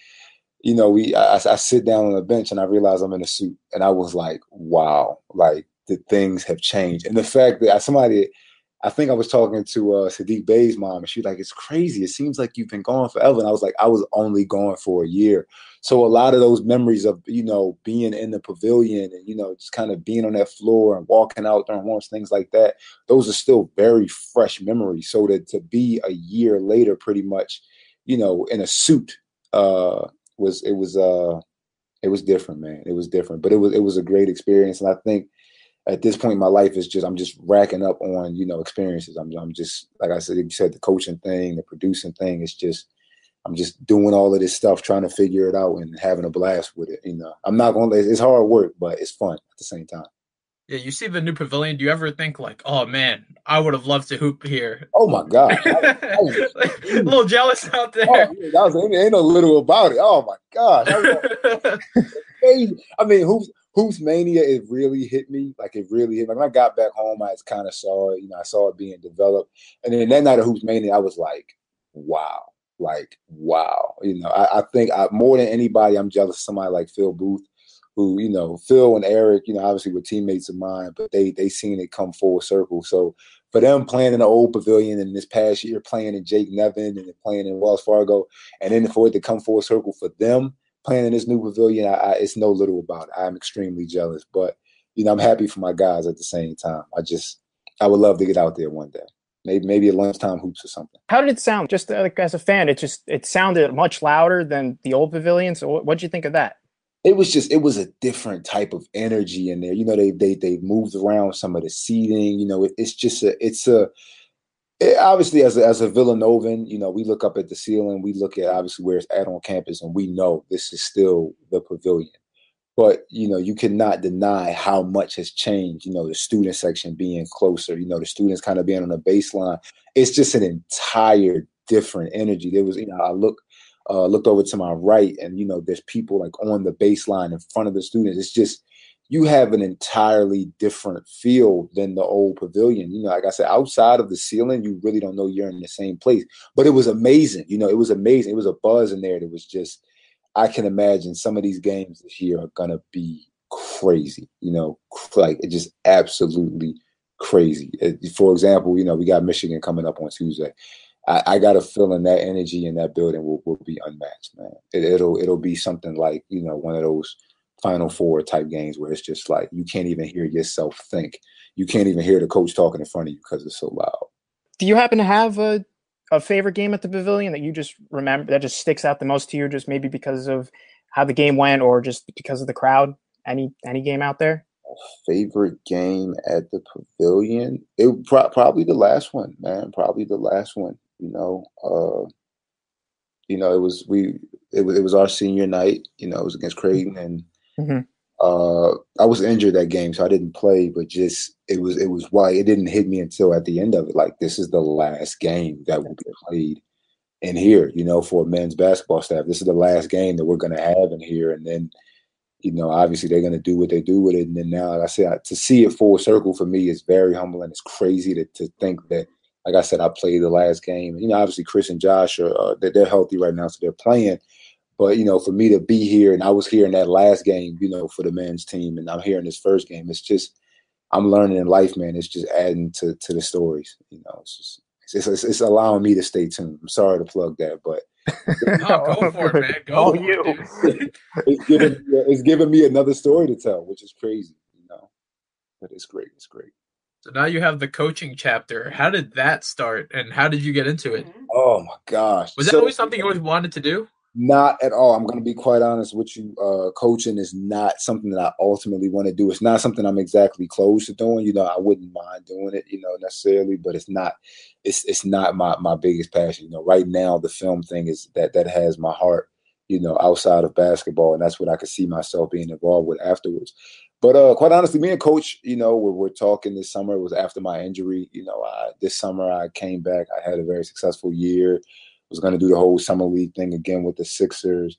you know, we I, I sit down on the bench and I realize I'm in a suit. And I was like, wow, like the things have changed. And the fact that I, somebody, I think I was talking to uh, Saddiq Bey's mom, and she's like, "It's crazy. It seems like you've been gone forever." And I was like, "I was only gone for a year." So a lot of those memories of you know being in the pavilion and you know just kind of being on that floor and walking out during once things like that, those are still very fresh memories. So that to be a year later, pretty much, you know, in a suit, uh, was it was uh, it was different, man. It was different, but it was it was a great experience, and I think at this point in my life is just I'm just racking up on you know experiences. I'm I'm just like I said, you said the coaching thing, the producing thing. It's just I'm just doing all of this stuff, trying to figure it out and having a blast with it. You know, I'm not gonna. It's hard work, but it's fun at the same time. Yeah, you see the new pavilion. Do you ever think like, oh man, I would have loved to hoop here? Oh my god, a little jealous out there. Oh, yeah, that was, ain't, ain't no little about it. Oh my god, I, I mean, who's Hoops Mania, it really hit me. Like it really hit me. When I got back home, I kind of saw it. You know, I saw it being developed. And then that night of Hoops Mania, I was like, wow. Like, wow. You know, I, I think I, more than anybody, I'm jealous of somebody like Phil Booth, who, you know, Phil and Eric, you know, obviously were teammates of mine, but they they seen it come full circle. So for them playing in the old pavilion and this past year playing in Jake Nevin and playing in Wells Fargo, and then for it to come full circle for them playing in this new pavilion, I, I, it's no little about it. I'm extremely jealous, but you know, I'm happy for my guys at the same time. I just, I would love to get out there one day. Maybe maybe a lunchtime hoops or something. How did it sound? Just uh, like as a fan, it just it sounded much louder than the old pavilion. So what did you think of that? It was just it was a different type of energy in there. You know, they they they moved around some of the seating. You know, it, it's just a it's a it, obviously as a, as a Villanovan, you know, we look up at the ceiling, we look at obviously where it's at on campus, and we know this is still the pavilion. But you know, you cannot deny how much has changed. You know, the student section being closer, you know, the students kind of being on the baseline. It's just an entire different energy. There was, you know, I look uh, looked over to my right, and you know, there's people like on the baseline in front of the students. It's just you have an entirely different feel than the old pavilion. You know, like I said, outside of the ceiling, you really don't know you're in the same place. But it was amazing. You know, it was amazing. It was a buzz in there that was just, I can imagine some of these games this year are gonna be crazy. You know, like it just absolutely crazy. Uh, for example, you know, we got Michigan coming up on Tuesday. I, I, got a feeling that energy in that building will, will be unmatched, man. It, it'll it'll be something like you know one of those Final Four type games where it's just like you can't even hear yourself think. You can't even hear the coach talking in front of you because it's so loud. Do you happen to have a a favorite game at the Pavilion that you just remember that just sticks out the most to you, just maybe because of how the game went or just because of the crowd? Any any game out there? favorite game at the Pavilion? It pro- probably the last one, man. Probably the last one. You know, uh, you know, it was we. It was it was our senior night. You know, it was against Creighton, and Mm-hmm. Uh, I was injured that game, so I didn't play. But just it was it was why it didn't hit me until at the end of it. Like this is the last game that will be played in here. You know, for men's basketball staff, this is the last game that we're going to have in here, and then. You know, obviously they're going to do what they do with it, and then now, like I said, to see it full circle for me is very humbling. It's crazy to to think that like I said, I played the last game. You know, obviously Chris and Josh are uh, they're, they're healthy right now, so they're playing. But you know, for me to be here, and I was here in that last game, you know, for the men's team, and I'm here in this first game. It's just I'm learning in life, man. It's just adding to to the stories. You know, it's just it's, it's, it's allowing me to stay tuned. I'm sorry to plug that, but oh, go for it, man. Go you. It. it's giving it's giving me another story to tell, which is crazy, you know. But it's great. It's great. So now you have the coaching chapter. How did that start, and how did you get into it? Oh my gosh! Was that always something you always wanted to do? Not at all. I'm going to be quite honest with you. Uh, coaching is not something that I ultimately want to do. It's not something I'm exactly close to doing. You know, I wouldn't mind doing it, you know, necessarily, but it's not. It's it's not my my biggest passion. You know, right now the film thing is that that has my heart. you know, outside of basketball, and that's what I could see myself being involved with afterwards. But uh, quite honestly, me and coach, you know, we're, we're talking this summer. It was after my injury. You know, I, this summer I came back. I had a very successful year. Was going to do the whole summer league thing again with the Sixers,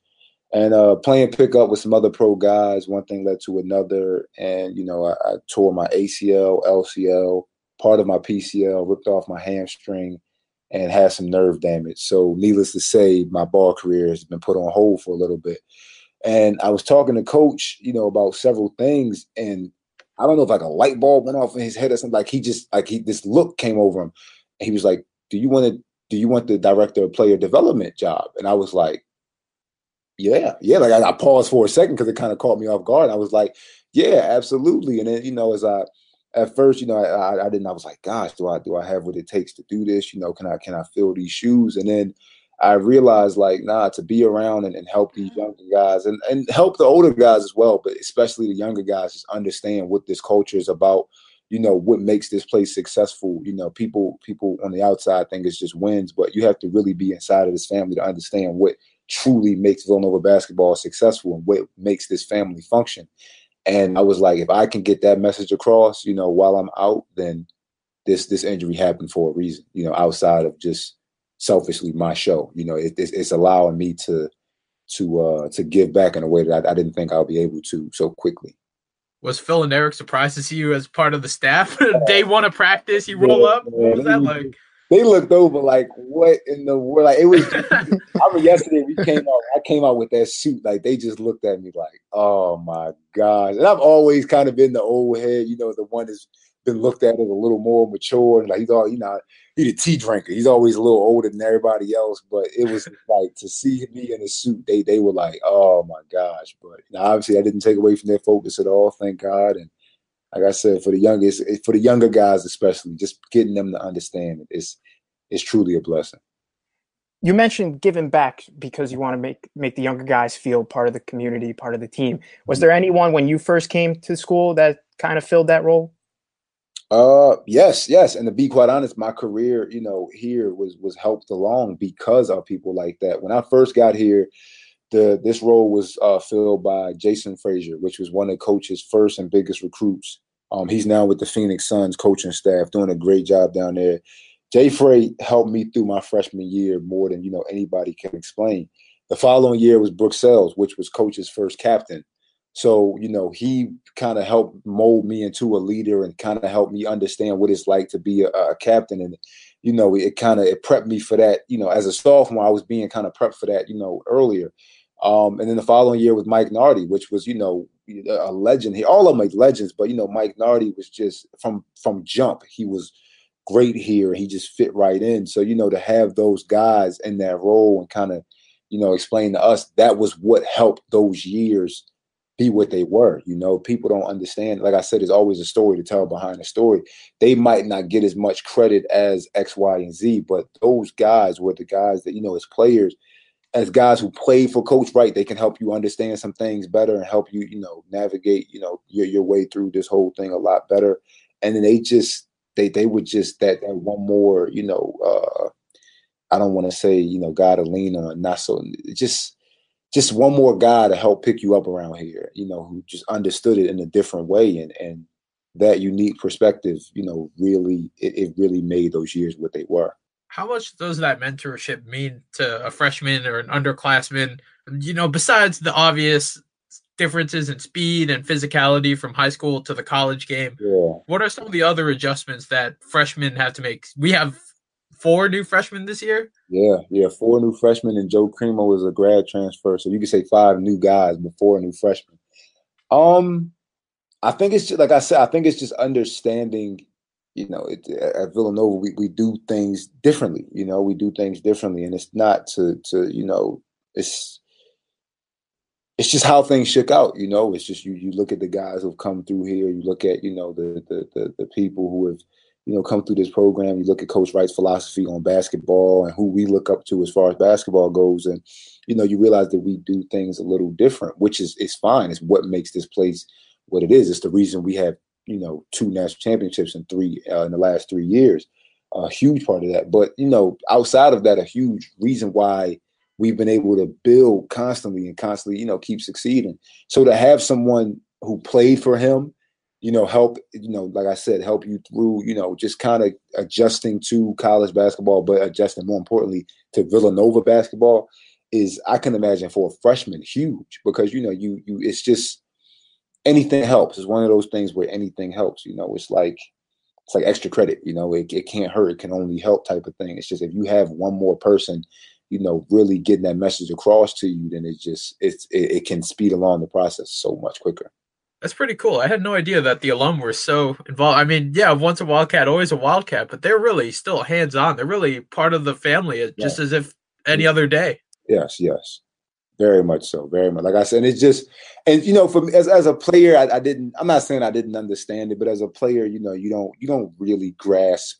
and uh, playing pickup with some other pro guys. One thing led to another, and you know, I, I tore my ACL, LCL, part of my PCL, ripped off my hamstring, and had some nerve damage. So, needless to say, my ball career has been put on hold for a little bit. And I was talking to coach, you know, about several things. And I don't know if like a light bulb went off in his head or something. Like he just like he this look came over him. And he was like, Do you want to do you want the director of player development job? And I was like, Yeah, yeah. Like I, I paused for a second because it kind of caught me off guard. I was like, Yeah, absolutely. And then, you know, as I at first, you know, I, I didn't. I was like, "Gosh, do I do I have what it takes to do this? You know, can I can I fill these shoes?" And then I realized like, nah, to be around and, and help these mm-hmm. younger guys and, and help the older guys as well, but especially the younger guys just understand what this culture is about, you know, what makes this place successful. You know, people people on the outside think it's just wins, but you have to really be inside of this family to understand what truly makes Villanova basketball successful and what makes this family function. And I was like, if I can get that message across, you know, while I'm out, then this this injury happened for a reason, you know, outside of just selfishly my show. You know, it, it's, it's, allowing me to to uh, to give back in a way that I, I didn't think I'll be able to so quickly. Was Phil and Eric surprised to see you as part of the staff? Day one of practice, you roll yeah, up. What was that like? They looked over like, what in the world? Like it was. I remember yesterday we came out. I came out with that suit. Like they just looked at me like, oh my gosh. And I've always kind of been the old head, you know, the one that's been looked at as a little more mature and like he's all you know he's a tea drinker. He's always a little older than everybody else, but it was like to see me in a suit. They they were like, oh my gosh! But you know, obviously, I didn't take away from their focus at all. Thank God. And like I said, for the youngest, for the younger guys especially, just getting them to understand it's it's truly a blessing. You mentioned giving back because you want to make make the younger guys feel part of the community, part of the team. Was mm-hmm. there anyone when you first came to school that kind of filled that role? Uh, yes, yes. And to be quite honest, my career, you know, here was was helped along because of people like that. When I first got here, the this role was uh, filled by Jason Fraser, which was one of coach's first and biggest recruits. Um, he's now with the Phoenix Suns coaching staff, doing a great job down there. Jay Frey helped me through my freshman year more than you know anybody can explain. The following year was Brooks Sales, which was coach's first captain. So, you know, he kind of helped mold me into a leader and kind of helped me understand what it's like to be a, a captain. And, you know, it kind of it prepped me for that. You know, as a sophomore, I was being kind of prepped for that, you know, earlier. Um, and then the following year with Mike Nardi, which was, you know, a legend. He all of are legends, but you know, Mike Nardi was just from from jump. He was great here. He just fit right in. So, you know, to have those guys in that role and kind of, you know, explain to us that was what helped those years be what they were. You know, people don't understand. Like I said, there's always a story to tell behind a story. They might not get as much credit as X, Y, and Z, but those guys were the guys that, you know, as players, as guys who played for Coach Wright, they can help you understand some things better and help you, you know, navigate, you know, your, your way through this whole thing a lot better. And then they just they they would just that that one more, you know, uh I don't want to say, you know, God to lean on, not so just just one more guy to help pick you up around here, you know, who just understood it in a different way and and that unique perspective, you know, really it, it really made those years what they were. How much does that mentorship mean to a freshman or an underclassman? You know, besides the obvious differences in speed and physicality from high school to the college game. Yeah. What are some of the other adjustments that freshmen have to make? We have four new freshmen this year. Yeah, yeah, four new freshmen, and Joe Cremo is a grad transfer, so you could say five new guys before a new freshman. Um, I think it's just, like I said, I think it's just understanding. You know, it, at Villanova, we, we do things differently. You know, we do things differently, and it's not to to you know, it's it's just how things shook out. You know, it's just you you look at the guys who've come through here. You look at you know the the the, the people who have you know, come through this program. You look at Coach Wright's philosophy on basketball and who we look up to as far as basketball goes, and you know, you realize that we do things a little different, which is is fine. It's what makes this place what it is. It's the reason we have you know two national championships in three uh, in the last three years. A huge part of that, but you know, outside of that, a huge reason why we've been able to build constantly and constantly, you know, keep succeeding. So to have someone who played for him, you know, help, you know, like I said, help you through, you know, just kind of adjusting to college basketball, but adjusting more importantly to Villanova basketball is I can imagine for a freshman huge because you know you you it's just anything helps. It's one of those things where anything helps. You know, it's like it's like extra credit. You know, it, it can't hurt. It can only help type of thing. It's just if you have one more person, you know, really getting that message across to you, then it just it's it, it can speed along the process so much quicker. That's pretty cool. I had no idea that the alum were so involved. I mean, yeah, once a Wildcat, always a Wildcat, but they're really still hands on. They're really part of the family, uh, just yeah. as if any other day. Yes, yes, very much so, very much. Like I said, it's just, and you know, for me, as as a player, I, I didn't. I'm not saying I didn't understand it, but as a player, you know, you don't you don't really grasp,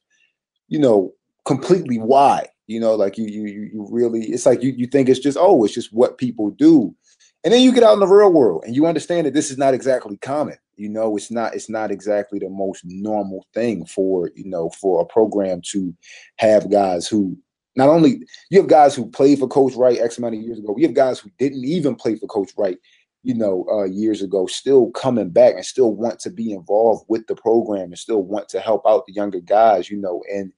you know, completely why. You know, like you you you really, it's like you you think it's just oh, it's just what people do, and then you get out in the real world and you understand that this is not exactly common. You know, it's not it's not exactly the most normal thing for you know for a program to have guys who not only you have guys who played for Coach Wright X amount of years ago, we have guys who didn't even play for Coach Wright, you know, uh, years ago, still coming back and still want to be involved with the program and still want to help out the younger guys, you know. And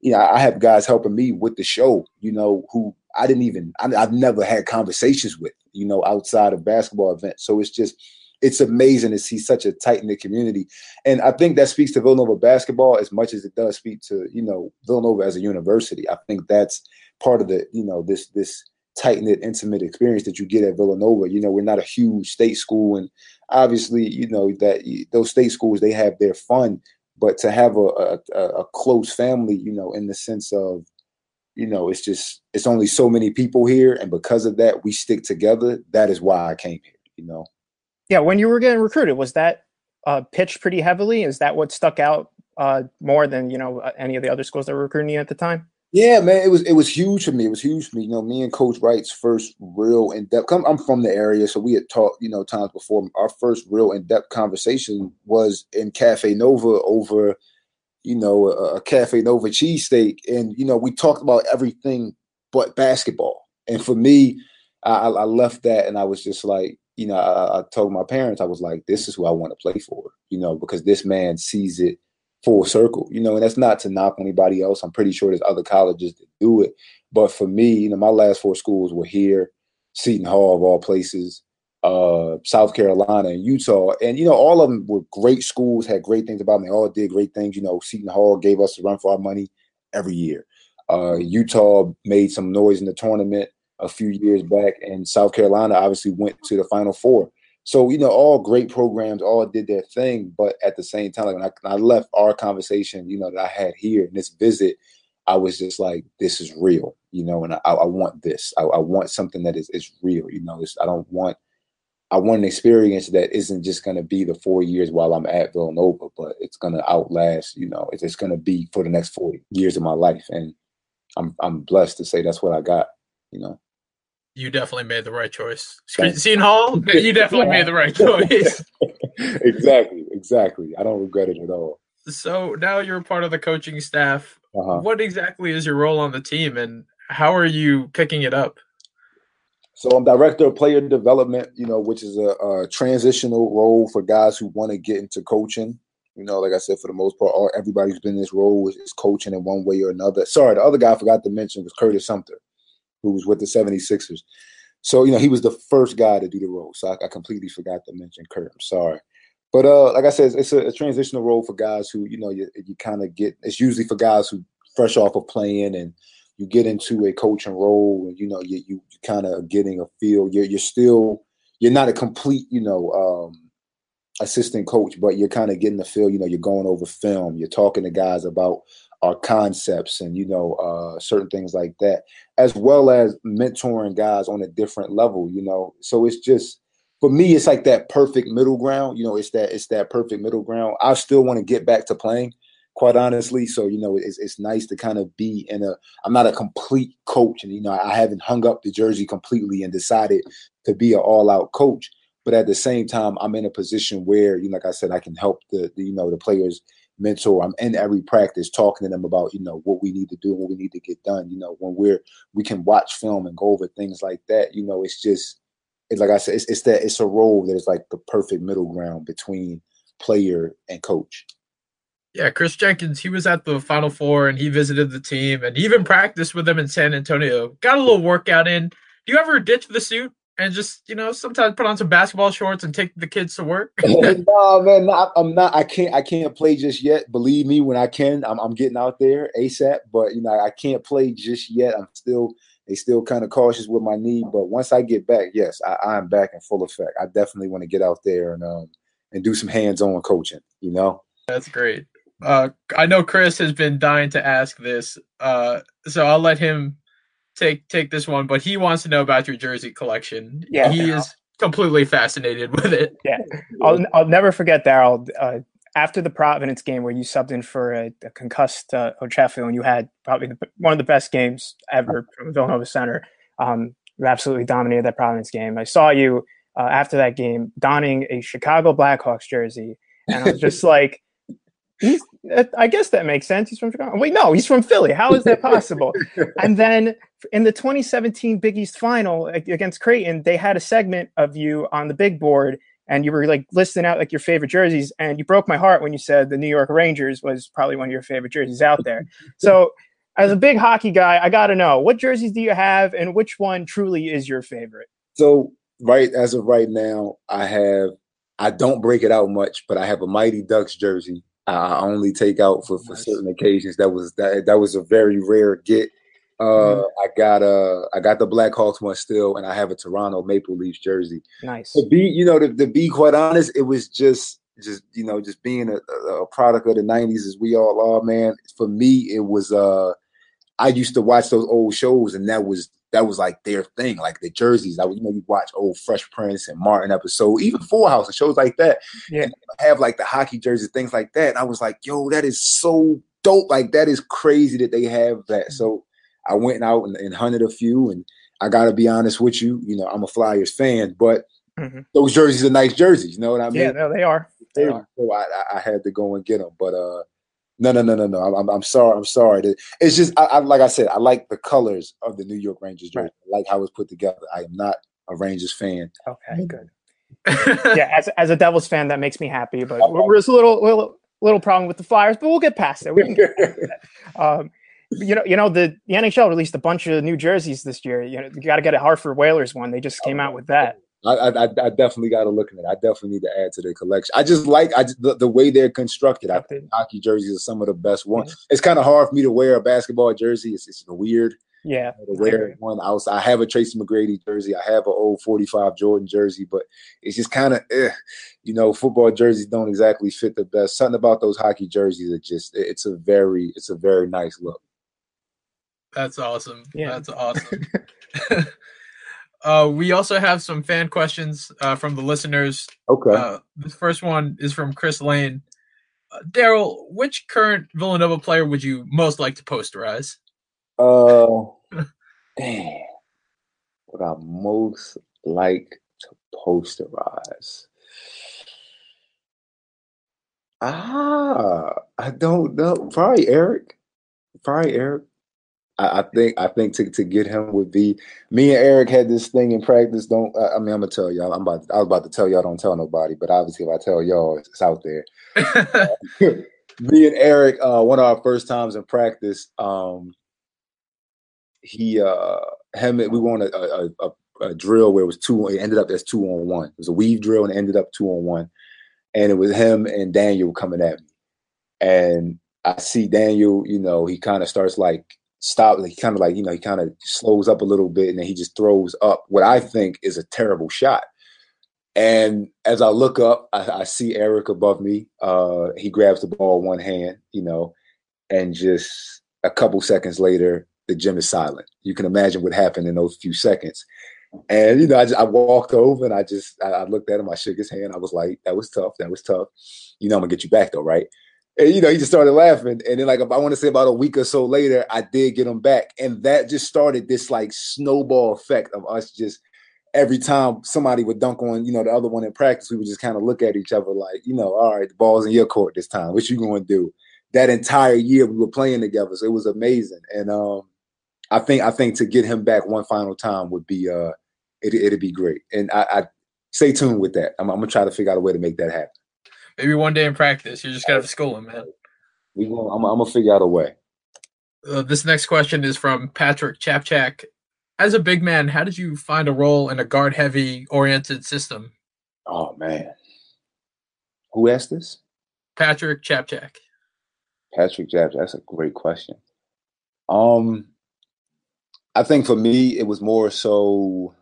you know, I have guys helping me with the show, you know, who I didn't even I, I've never had conversations with, you know, outside of basketball events. So it's just it's amazing to see such a tight knit community. And I think that speaks to Villanova basketball as much as it does speak to, you know, Villanova as a university. I think that's part of the, you know, this this tight knit, intimate experience that you get at Villanova. You know, we're not a huge state school, and obviously, you know, that those state schools they have their fun, but to have a, a, a close family, you know, in the sense of, you know, it's just it's only so many people here, and because of that, we stick together. That is why I came here. You know. Yeah, when you were getting recruited, was that uh, pitched pretty heavily? Is that what stuck out uh, more than you know uh, any of the other schools that were recruiting you at the time? Yeah, man, it was it was huge for me. It was huge for me. You know, me and Coach Wright's first real in depth. Come I'm from the area, so we had talked, you know, times before. Our first real in depth conversation was in Cafe Nova over, you know, a, a Cafe Nova cheesesteak, and you know, we talked about everything but basketball. And for me, I, I left that, and I was just like, you know, I, I, told my parents, I was like, this is who I want to play for, you know, because this man sees it full circle, you know, and that's not to knock anybody else. I'm pretty sure there's other colleges that do it. But for me, you know, my last four schools were here, Seton Hall of all places, uh, South Carolina and Utah. And, you know, all of them were great schools, had great things about them. They all did great things. You know, Seton Hall gave us a run for our money every year. Uh, Utah made some noise in the tournament a few years back, and South Carolina obviously went to the Final Four. So you know, all great programs, all did their thing, but at the same time, like when I, when I left our conversation, you know, that I had here in this visit, I was just like, this is real, you know, and I, I want this. I, I, want something that is, is real, you know. I don't want I want an experience that isn't just going to be the four years while I'm at Villanova, but it's going to outlast, you know, it's, it's going to be for the next four years of my life. And I'm I'm blessed to say that's what I got, you know you definitely made the right choice. Seton Hall, you definitely made the right choice. exactly, exactly. I don't regret it at all. So now you're part of the coaching staff. Uh-huh. What exactly is your role on the team, and how are you picking it up? So I'm director of player development, you know, which is a, a transitional role for guys who want to get into coaching. You know, like I said, for the most part, all, everybody who's been in this role is, is coaching in one way or another. Sorry, the other guy I forgot to mention was Curtis Sumpter who was with the 76ers. So, you know, he was the first guy to do the role. So I, I completely forgot to mention Kurt. I'm sorry. But uh, like I said, it's a, a transitional role for guys who, you know, you, you kind of get, it's usually for guys who fresh off of playing and you get into a coaching role and, you know, you, you kind of getting a feel. You're, you're still, you're not a complete, you know, um, assistant coach, but you're kind of getting the feel, you know, you're going over film, you're talking to guys about our concepts and you know uh, certain things like that, as well as mentoring guys on a different level. You know, so it's just for me, it's like that perfect middle ground. You know, it's that it's that perfect middle ground. I still want to get back to playing, quite honestly. So you know, it's it's nice to kind of be in a. I'm not a complete coach, and you know, I haven't hung up the jersey completely and decided to be an all out coach. But at the same time, I'm in a position where, you know, like I said, I can help the, the you know the players mentor. I'm in every practice talking to them about, you know, what we need to do and what we need to get done. You know, when we're we can watch film and go over things like that, you know, it's just it's like I said, it's, it's that it's a role that is like the perfect middle ground between player and coach. Yeah, Chris Jenkins, he was at the Final Four and he visited the team and he even practiced with them in San Antonio. Got a little workout in. Do you ever ditch the suit and just, you know, sometimes put on some basketball shorts and take the kids to work? no, man, no, I'm not. I can't. I can't play just yet. Believe me, when I can, I'm, I'm getting out there ASAP. But you know, I can't play just yet. I'm still. They still kind of cautious with my knee, but once I get back, yes, I, am back in full effect. I definitely want to get out there and um and do some hands-on coaching. You know, that's great. Uh, I know Chris has been dying to ask this, uh, so I'll let him take take this one. But he wants to know about your jersey collection. Yeah, he is completely fascinated with it. Yeah, I'll I'll never forget Daryl. Uh, after the Providence game where you subbed in for a, a concussed uh, and you had probably the, one of the best games ever from Villanova Center. Um, you absolutely dominated that Providence game. I saw you uh, after that game donning a Chicago Blackhawks jersey, and I was just like, I guess that makes sense. He's from Chicago. Wait, no, he's from Philly. How is that possible? and then in the 2017 Big East final against Creighton, they had a segment of you on the big board and you were like listing out like your favorite jerseys and you broke my heart when you said the New York Rangers was probably one of your favorite jerseys out there. So as a big hockey guy, I got to know what jerseys do you have and which one truly is your favorite? So right as of right now, I have I don't break it out much, but I have a Mighty Ducks jersey I only take out for, for certain occasions. That was that that was a very rare get. Uh, mm-hmm. I got uh I got the Blackhawks one still, and I have a Toronto Maple Leafs jersey. Nice. To be you know to, to be quite honest, it was just just you know just being a, a product of the '90s as we all are, man. For me, it was uh I used to watch those old shows, and that was that was like their thing, like the jerseys. I you know, you watch old Fresh Prince and Martin episode, even Full House and shows like that. Yeah, have like the hockey jerseys, things like that. And I was like, yo, that is so dope. Like that is crazy that they have that. Mm-hmm. So I went out and, and hunted a few, and I got to be honest with you, you know, I'm a Flyers fan, but mm-hmm. those jerseys are nice jerseys. You know what I mean? Yeah, no, they are. They are. So I, I had to go and get them, but uh no, no, no, no, no. I'm, I'm sorry. I'm sorry. It's just, I, I, like I said, I like the colors of the New York Rangers jersey. Right. I like how it's put together. I am not a Rangers fan. Okay, good. yeah, as, as a Devils fan, that makes me happy. But there's a little, little, little problem with the Flyers, but we'll get past it. We can get past um, you know, you know the, the NHL released a bunch of new jerseys this year. You know, you got to get a Hartford Whalers one. They just came out with that. I, I, I definitely got to look at it. I definitely need to add to the collection. I just like I just, the, the way they're constructed. I think hockey jerseys are some of the best ones. Mm-hmm. It's kind of hard for me to wear a basketball jersey. It's, it's weird. Yeah, to wear one outside. I have a Tracy McGrady jersey. I have an old '45 Jordan jersey, but it's just kind of, eh, you know, football jerseys don't exactly fit the best. Something about those hockey jerseys that just it's a very it's a very nice look. That's awesome. Yeah, that's awesome. Uh, we also have some fan questions uh, from the listeners. Okay. Uh, this first one is from Chris Lane. Uh, Daryl, which current Villanova player would you most like to posterize? Uh, damn. What I most like to posterize? Ah, I don't know. Probably Eric. Probably Eric. I, I, think I think to, to get him would be me and Eric had this thing in practice. Don't I mean I'm gonna tell y'all. I'm about to, I was about to tell y'all don't tell nobody, but obviously if I tell y'all, it's out there. me and Eric, uh, one of our first times in practice, um, he uh him we won a, a, a, a, drill where it was two. It ended up as two on one. It was a weave drill and it ended up two on one, and it was him and Daniel coming at me, and I see Daniel. You know, he kind of starts like stop. He kind of like you know he kind of slows up a little bit and then he just throws up what I think is a terrible shot. And as I look up, I, I see Eric above me. Uh, he grabs the ball one hand, you know, and just a couple seconds later, the gym is silent. You can imagine what happened in those few seconds. And you know, I, just, I walked over and I just I, I looked at him. I shook his hand. I was like, "That was tough. That was tough. You know, I'm gonna get you back though, right?" And you know, he just started laughing. And then, like, I want to say about a week or so later, I did get him back. And that just started this like snowball effect of us just every time somebody would dunk on, you know, the other one in practice, we would just kind of look at each other like, you know, all right, the ball's in your court this time. What you to do? That entire year we were playing together, so it was amazing. And um, I think I think to get him back one final time would be uh, it, it'd be great. And I, I stay tuned with that. I'm, I'm, gonna try to figure out a way to make that happen. Maybe one day in practice, you just gotta school him, man. We I'm, I'm gonna figure out a way. Uh, this next question is from Patrick Chapchak. As a big man, how did you find a role in a guard heavy oriented system? Oh man. Who asked this? Patrick Chapchak. Patrick Chapchak. That's a great question. Um I think for me it was more so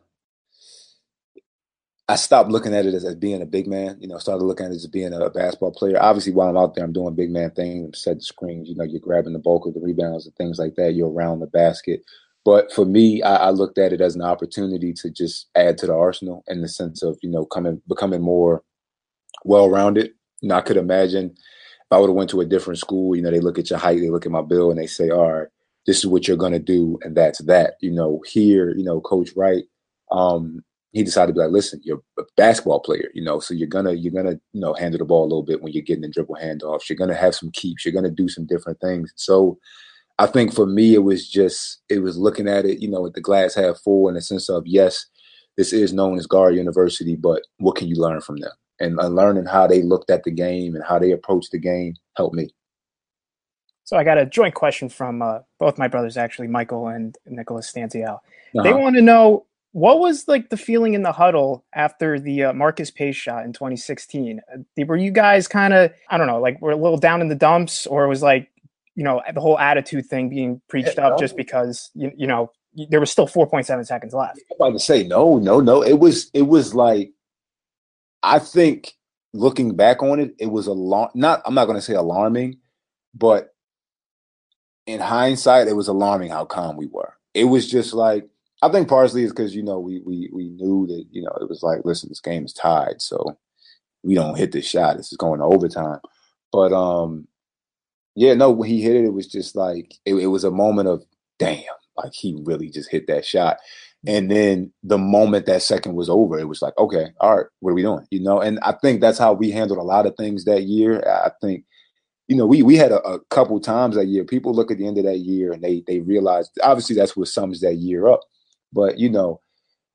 I stopped looking at it as, as being a big man. You know, started looking at it as being a basketball player. Obviously, while I'm out there, I'm doing big man things. I'm setting screens. You know, you're grabbing the bulk of the rebounds and things like that. You're around the basket. But for me, I, I looked at it as an opportunity to just add to the arsenal in the sense of you know coming becoming more well rounded. You know, I could imagine if I would have went to a different school. You know, they look at your height, they look at my bill, and they say, "All right, this is what you're going to do," and that's that. You know, here, you know, Coach Wright. Um, he decided to be like, listen, you're a basketball player, you know, so you're gonna you're gonna you know handle the ball a little bit when you're getting the dribble handoffs. You're gonna have some keeps. You're gonna do some different things. So I think for me, it was just it was looking at it, you know, with the glass half full in the sense of yes, this is known as Guard University, but what can you learn from them? And, and learning how they looked at the game and how they approached the game helped me. So I got a joint question from uh, both my brothers, actually, Michael and Nicholas Stanzial. Uh-huh. They want to know what was like the feeling in the huddle after the uh, Marcus Paige shot in 2016? Uh, were you guys kind of I don't know, like we're a little down in the dumps, or was like you know the whole attitude thing being preached up just because you, you know there was still 4.7 seconds left? I'm about to say no, no, no. It was it was like I think looking back on it, it was a lot. Not I'm not going to say alarming, but in hindsight, it was alarming how calm we were. It was just like I think partially is because you know we we we knew that you know it was like listen this game is tied so we don't hit this shot. This is going to overtime. But um yeah no when he hit it it was just like it, it was a moment of damn like he really just hit that shot. And then the moment that second was over it was like okay all right what are we doing? You know and I think that's how we handled a lot of things that year. I think you know, we we had a, a, couple times that year. People look at the end of that year and they they realize obviously that's what sums that year up. But you know,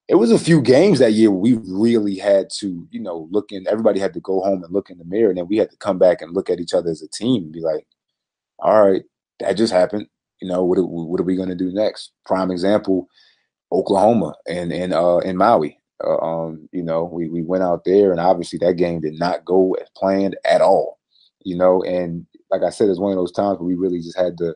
it was a few games that year we really had to, you know, look in. Everybody had to go home and look in the mirror, and then we had to come back and look at each other as a team and be like, "All right, that just happened. You know, what are, what are we going to do next?" Prime example, Oklahoma and and uh, in Maui. Uh, um, you know, we we went out there, and obviously that game did not go as planned at all. You know, and like I said, it's one of those times where we really just had to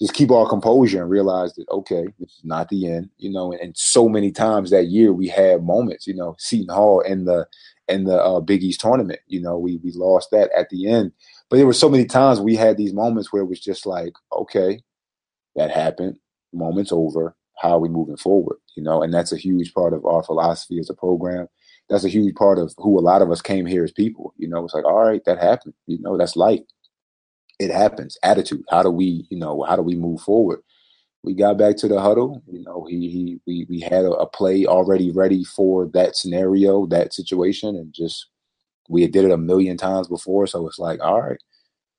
just keep our composure and realize that okay, this is not the end, you know. And, and so many times that year we had moments, you know, Seton Hall in the in the uh, Big East tournament, you know, we we lost that at the end, but there were so many times we had these moments where it was just like, okay, that happened, moments over. How are we moving forward? You know, and that's a huge part of our philosophy as a program. That's a huge part of who a lot of us came here as people. You know, it's like, all right, that happened. You know, that's life it happens. Attitude. How do we, you know, how do we move forward? We got back to the huddle. You know, he he we we had a, a play already ready for that scenario, that situation, and just we had did it a million times before. So it's like, all right,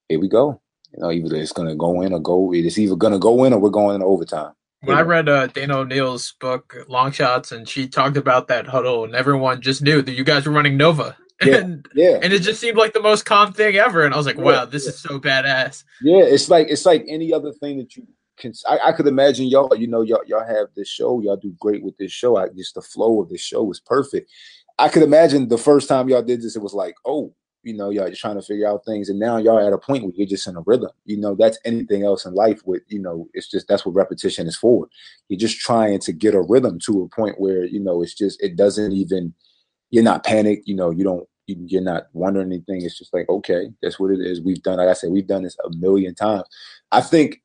here we go. You know, either it's gonna go in or go. It's either gonna go in or we're going in overtime. When I read uh, Dana O'Neill's book, Long Shots, and she talked about that huddle, and everyone just knew that you guys were running Nova. and yeah, and it just seemed like the most calm thing ever. And I was like, wow, this is so badass. Yeah, it's like it's like any other thing that you can. I, I, could imagine y'all. You know, y'all y'all have this show. Y'all do great with this show. I, just the flow of this show was perfect. I could imagine the first time y'all did this, it was like, oh, you know, y'all just trying to figure out things, and now y'all at a point where you're just in a rhythm. You know, that's anything else in life. With you know, it's just that's what repetition is for. You're just trying to get a rhythm to a point where you know it's just it doesn't even. You're not panicked. You know, you don't you're not wondering anything. It's just like, okay, that's what it is. We've done, like I said, we've done this a million times. I think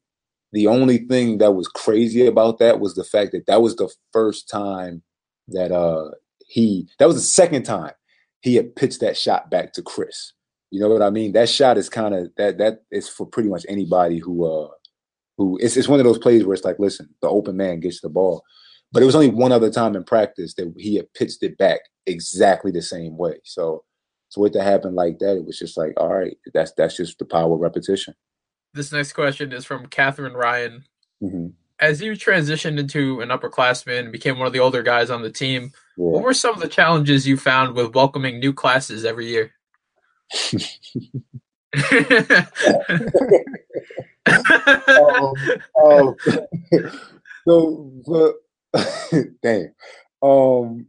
the only thing that was crazy about that was the fact that that was the first time that uh he that was the second time he had pitched that shot back to Chris. You know what I mean? That shot is kind of that that is for pretty much anybody who uh who it's it's one of those plays where it's like, listen, the open man gets the ball. But it was only one other time in practice that he had pitched it back exactly the same way. So, so what to happen like that, it was just like, all right, that's that's just the power of repetition. This next question is from Catherine Ryan. Mm-hmm. As you transitioned into an upperclassman and became one of the older guys on the team, Yeah. what were some of the challenges you found with welcoming new classes every year? um, um, so, damn. Um,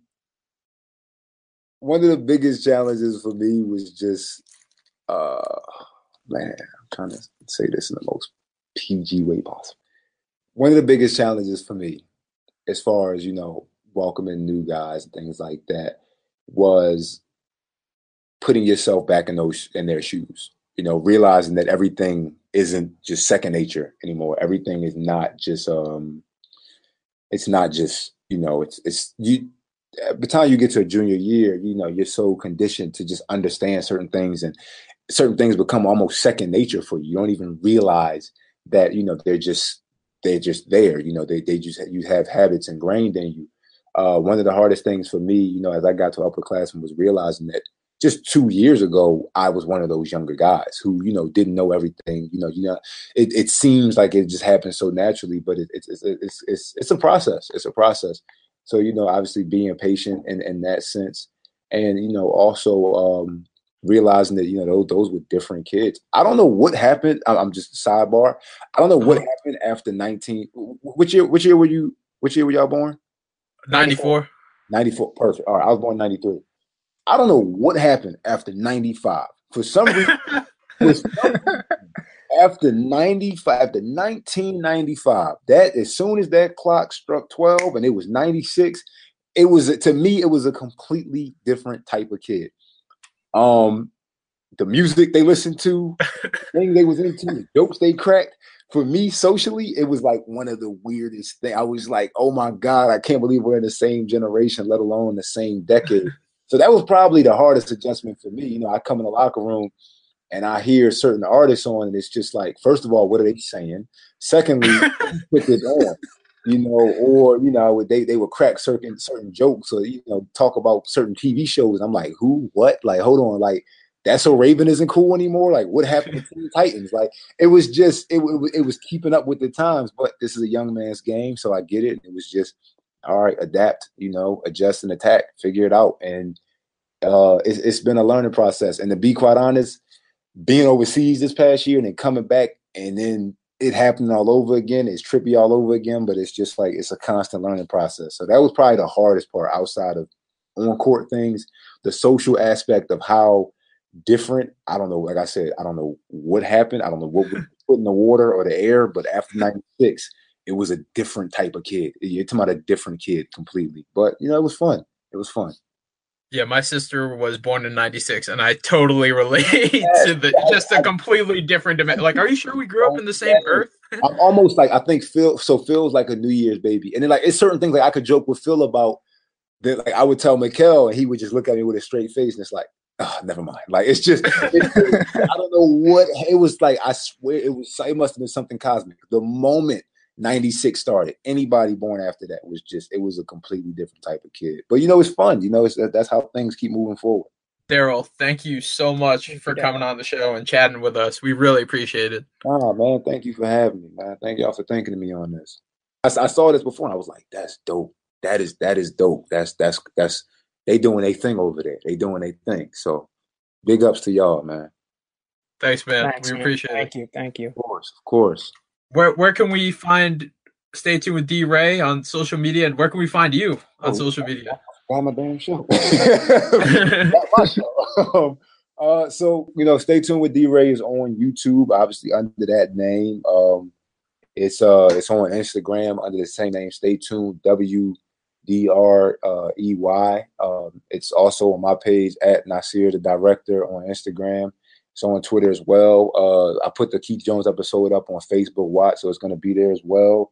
one of the biggest challenges for me was just, uh, man, I'm trying to say this in the most PG way possible. One of the biggest challenges for me, as far as you know, welcoming new guys and things like that, was putting yourself back in those in their shoes. You know, realizing that everything isn't just second nature anymore. Everything is not just um it's not just, you know, it's it's you by the time you get to a junior year, you know, you're so conditioned to just understand certain things and certain things become almost second nature for you. You don't even realize that, you know, they're just they're just there. You know, they they just you have habits ingrained in you. Uh, one of the hardest things for me, you know, as I got to upperclassmen was realizing that just two years ago, I was one of those younger guys who, you know, didn't know everything. You know, you know, it, it seems like it just happens so naturally, but it, it's, it's it's it's it's a process. It's a process. So you know, obviously being patient in in that sense, and you know, also um, realizing that you know those those were different kids. I don't know what happened. I'm, I'm just sidebar. I don't know what happened after 19. Which year? Which year were you? Which year were y'all born? 94. 94. Perfect. All right, I was born 93. I don't know what happened after 95. For some reason, for some reason, after 95, after 1995, that as soon as that clock struck 12 and it was 96, it was to me, it was a completely different type of kid. Um, the music they listened to, things they was into, the jokes they cracked. For me, socially, it was like one of the weirdest things. I was like, oh my God, I can't believe we're in the same generation, let alone the same decade. So that was probably the hardest adjustment for me. You know, I come in the locker room and I hear certain artists on, and it's just like, first of all, what are they saying? Secondly, put it on, you know, or you know, they they would crack certain certain jokes or you know talk about certain TV shows. I'm like, who, what? Like, hold on, like that's so Raven isn't cool anymore. Like, what happened to the Titans? Like, it was just it, it it was keeping up with the times. But this is a young man's game, so I get it. It was just all right, adapt, you know, adjust and attack, figure it out, and uh, it's, it's been a learning process. And to be quite honest being overseas this past year and then coming back and then it happening all over again it's trippy all over again but it's just like it's a constant learning process. So that was probably the hardest part outside of on court things the social aspect of how different i don't know like i said i don't know what happened. I don't know what we put in the water or the air but after 96 it was a different type of kid you're talking about a different kid completely but you know it was fun it was fun Yeah, my sister was born in '96, and I totally relate to the just a completely different dimension. Like, are you sure we grew up in the same earth? I'm almost like I think Phil. So Phil's like a New Year's baby, and then like it's certain things like I could joke with Phil about that. Like I would tell Mikal, and he would just look at me with a straight face, and it's like, oh, never mind. Like it's just, it's, I don't know what it was like. I swear it was. It must have been something cosmic. The moment '96 started, anybody born after that was just. It was a completely different type of kid. But you know, it's fun. You know, it's that's how things keep moving forward. Daryl, thank you so much for coming on the show and chatting with us. We really appreciate it. Oh man, thank you for having me, man. Thank y'all for thinking of me on this. I, I saw this before and I was like, that's dope. That is that is dope. That's that's that's they doing a thing over there. They doing a thing. So big ups to y'all, man. Thanks, man. Thanks, we man. appreciate Thank it. Thank you. Thank you. Of course, of course. Where where can we find Stay tuned with D Ray on social media and where can we find you on Oh, social media? Why my damn show? My show. Um, uh, so you know, stay tuned with D Ray is on YouTube, obviously under that name. Um, it's uh, it's on Instagram under the same name. Stay tuned. W D R uh, E Y. Um, it's also on my page at Nasir the director on Instagram. It's on Twitter as well. Uh, I put the Keith Jones episode up on Facebook Watch, so it's going to be there as well.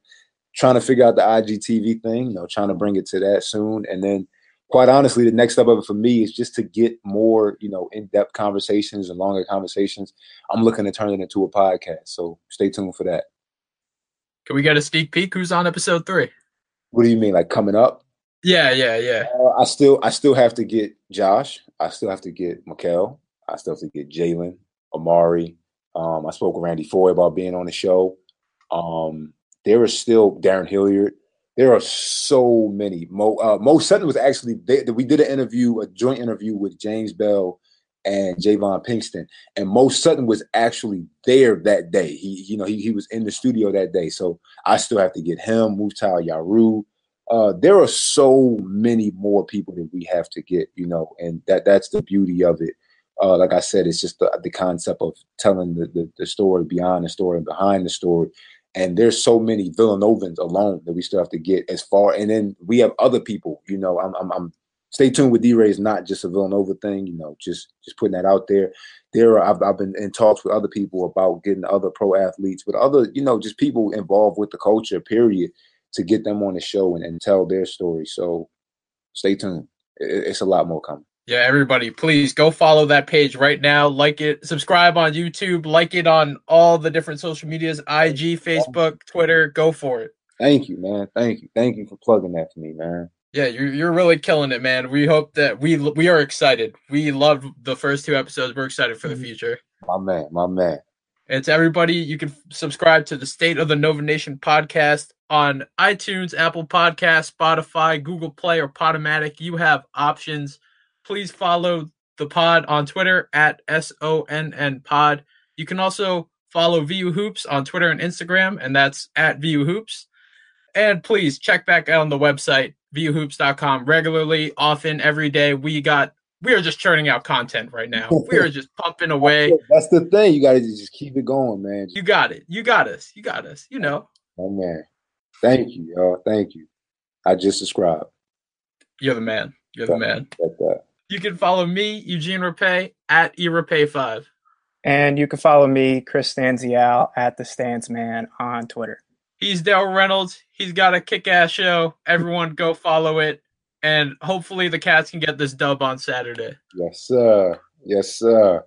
Trying to figure out the IGTV thing, you know, trying to bring it to that soon, and then quite honestly, the next step of it for me is just to get more, you know, in-depth conversations and longer conversations. I'm looking to turn it into a podcast. So stay tuned for that. Can we get a sneak peek? Who's on episode three? What do you mean, like coming up? Yeah, yeah, yeah. Uh, I still, I still have to get Josh. I still have to get Mikal. I still have to get Jalen, Amari. Um, I spoke with Randy Foye about being on the show. Um, there is still Darrun Hilliard. There are so many. Mo, uh, Mo Sutton was actually they, we did an interview, a joint interview with James Bell and JayVaughn Pinkston, and Mo Sutton was actually there that day. He, you know, he he was in the studio that day. So I still have to get him, Mouphtaou Yarou. Uh, there are so many more people that we have to get, you know, and that that's the beauty of it. Uh, like I said, it's just the, the concept of telling the, the, the story beyond the story and behind the story and there's so many Villanovans alone that we still have to get as far. And then we have other people. You know, I'm, I'm, I'm stay tuned with D-Ray is not just a Villanova thing. You know, just just putting that out there. There, are, I've, I've been in talks with other people about getting other pro athletes, with other, you know, just people involved with the culture. Period, to get them on the show and, and tell their story. So, stay tuned. It, it's a lot more coming. Yeah, everybody, please go follow that page right now. Like it, subscribe on YouTube, like it on all the different social medias IG, Facebook, Twitter. Go for it. Thank you, man. Thank you. Thank you for plugging that to me, man. Yeah, you're you're really killing it, man. We hope that we we are excited. We loved the first two episodes. We're excited for the mm-hmm. future. My man, my man. And to everybody, you can subscribe to the State of the Nova Nation podcast on iTunes, Apple Podcast, Spotify, Google Play, or Podomatic. You have options please follow the pod on Twitter at S O N N Pod. You can also follow VU Hoops on Twitter and Instagram, and that's at VU Hoops. And please check back out on the website, vuhoops.com, regularly, often, every day. We got we are just churning out content right now. We are just pumping away. That's the thing. You gotta just keep it going, man. You got it. You got us. You got us. You know. Oh man. Thank you, y'all. Thank you. I just subscribed. You're the man. You're the man. Like that. You can follow me, Eugene Rapay, at eRapay5. And you can follow me, Chris Stanzial, at the Stansman on Twitter. He's Dale Reynolds. He's got a kick ass show. Everyone go follow it. And hopefully the cats can get this dub on Saturday. Yes, sir. Yes, sir.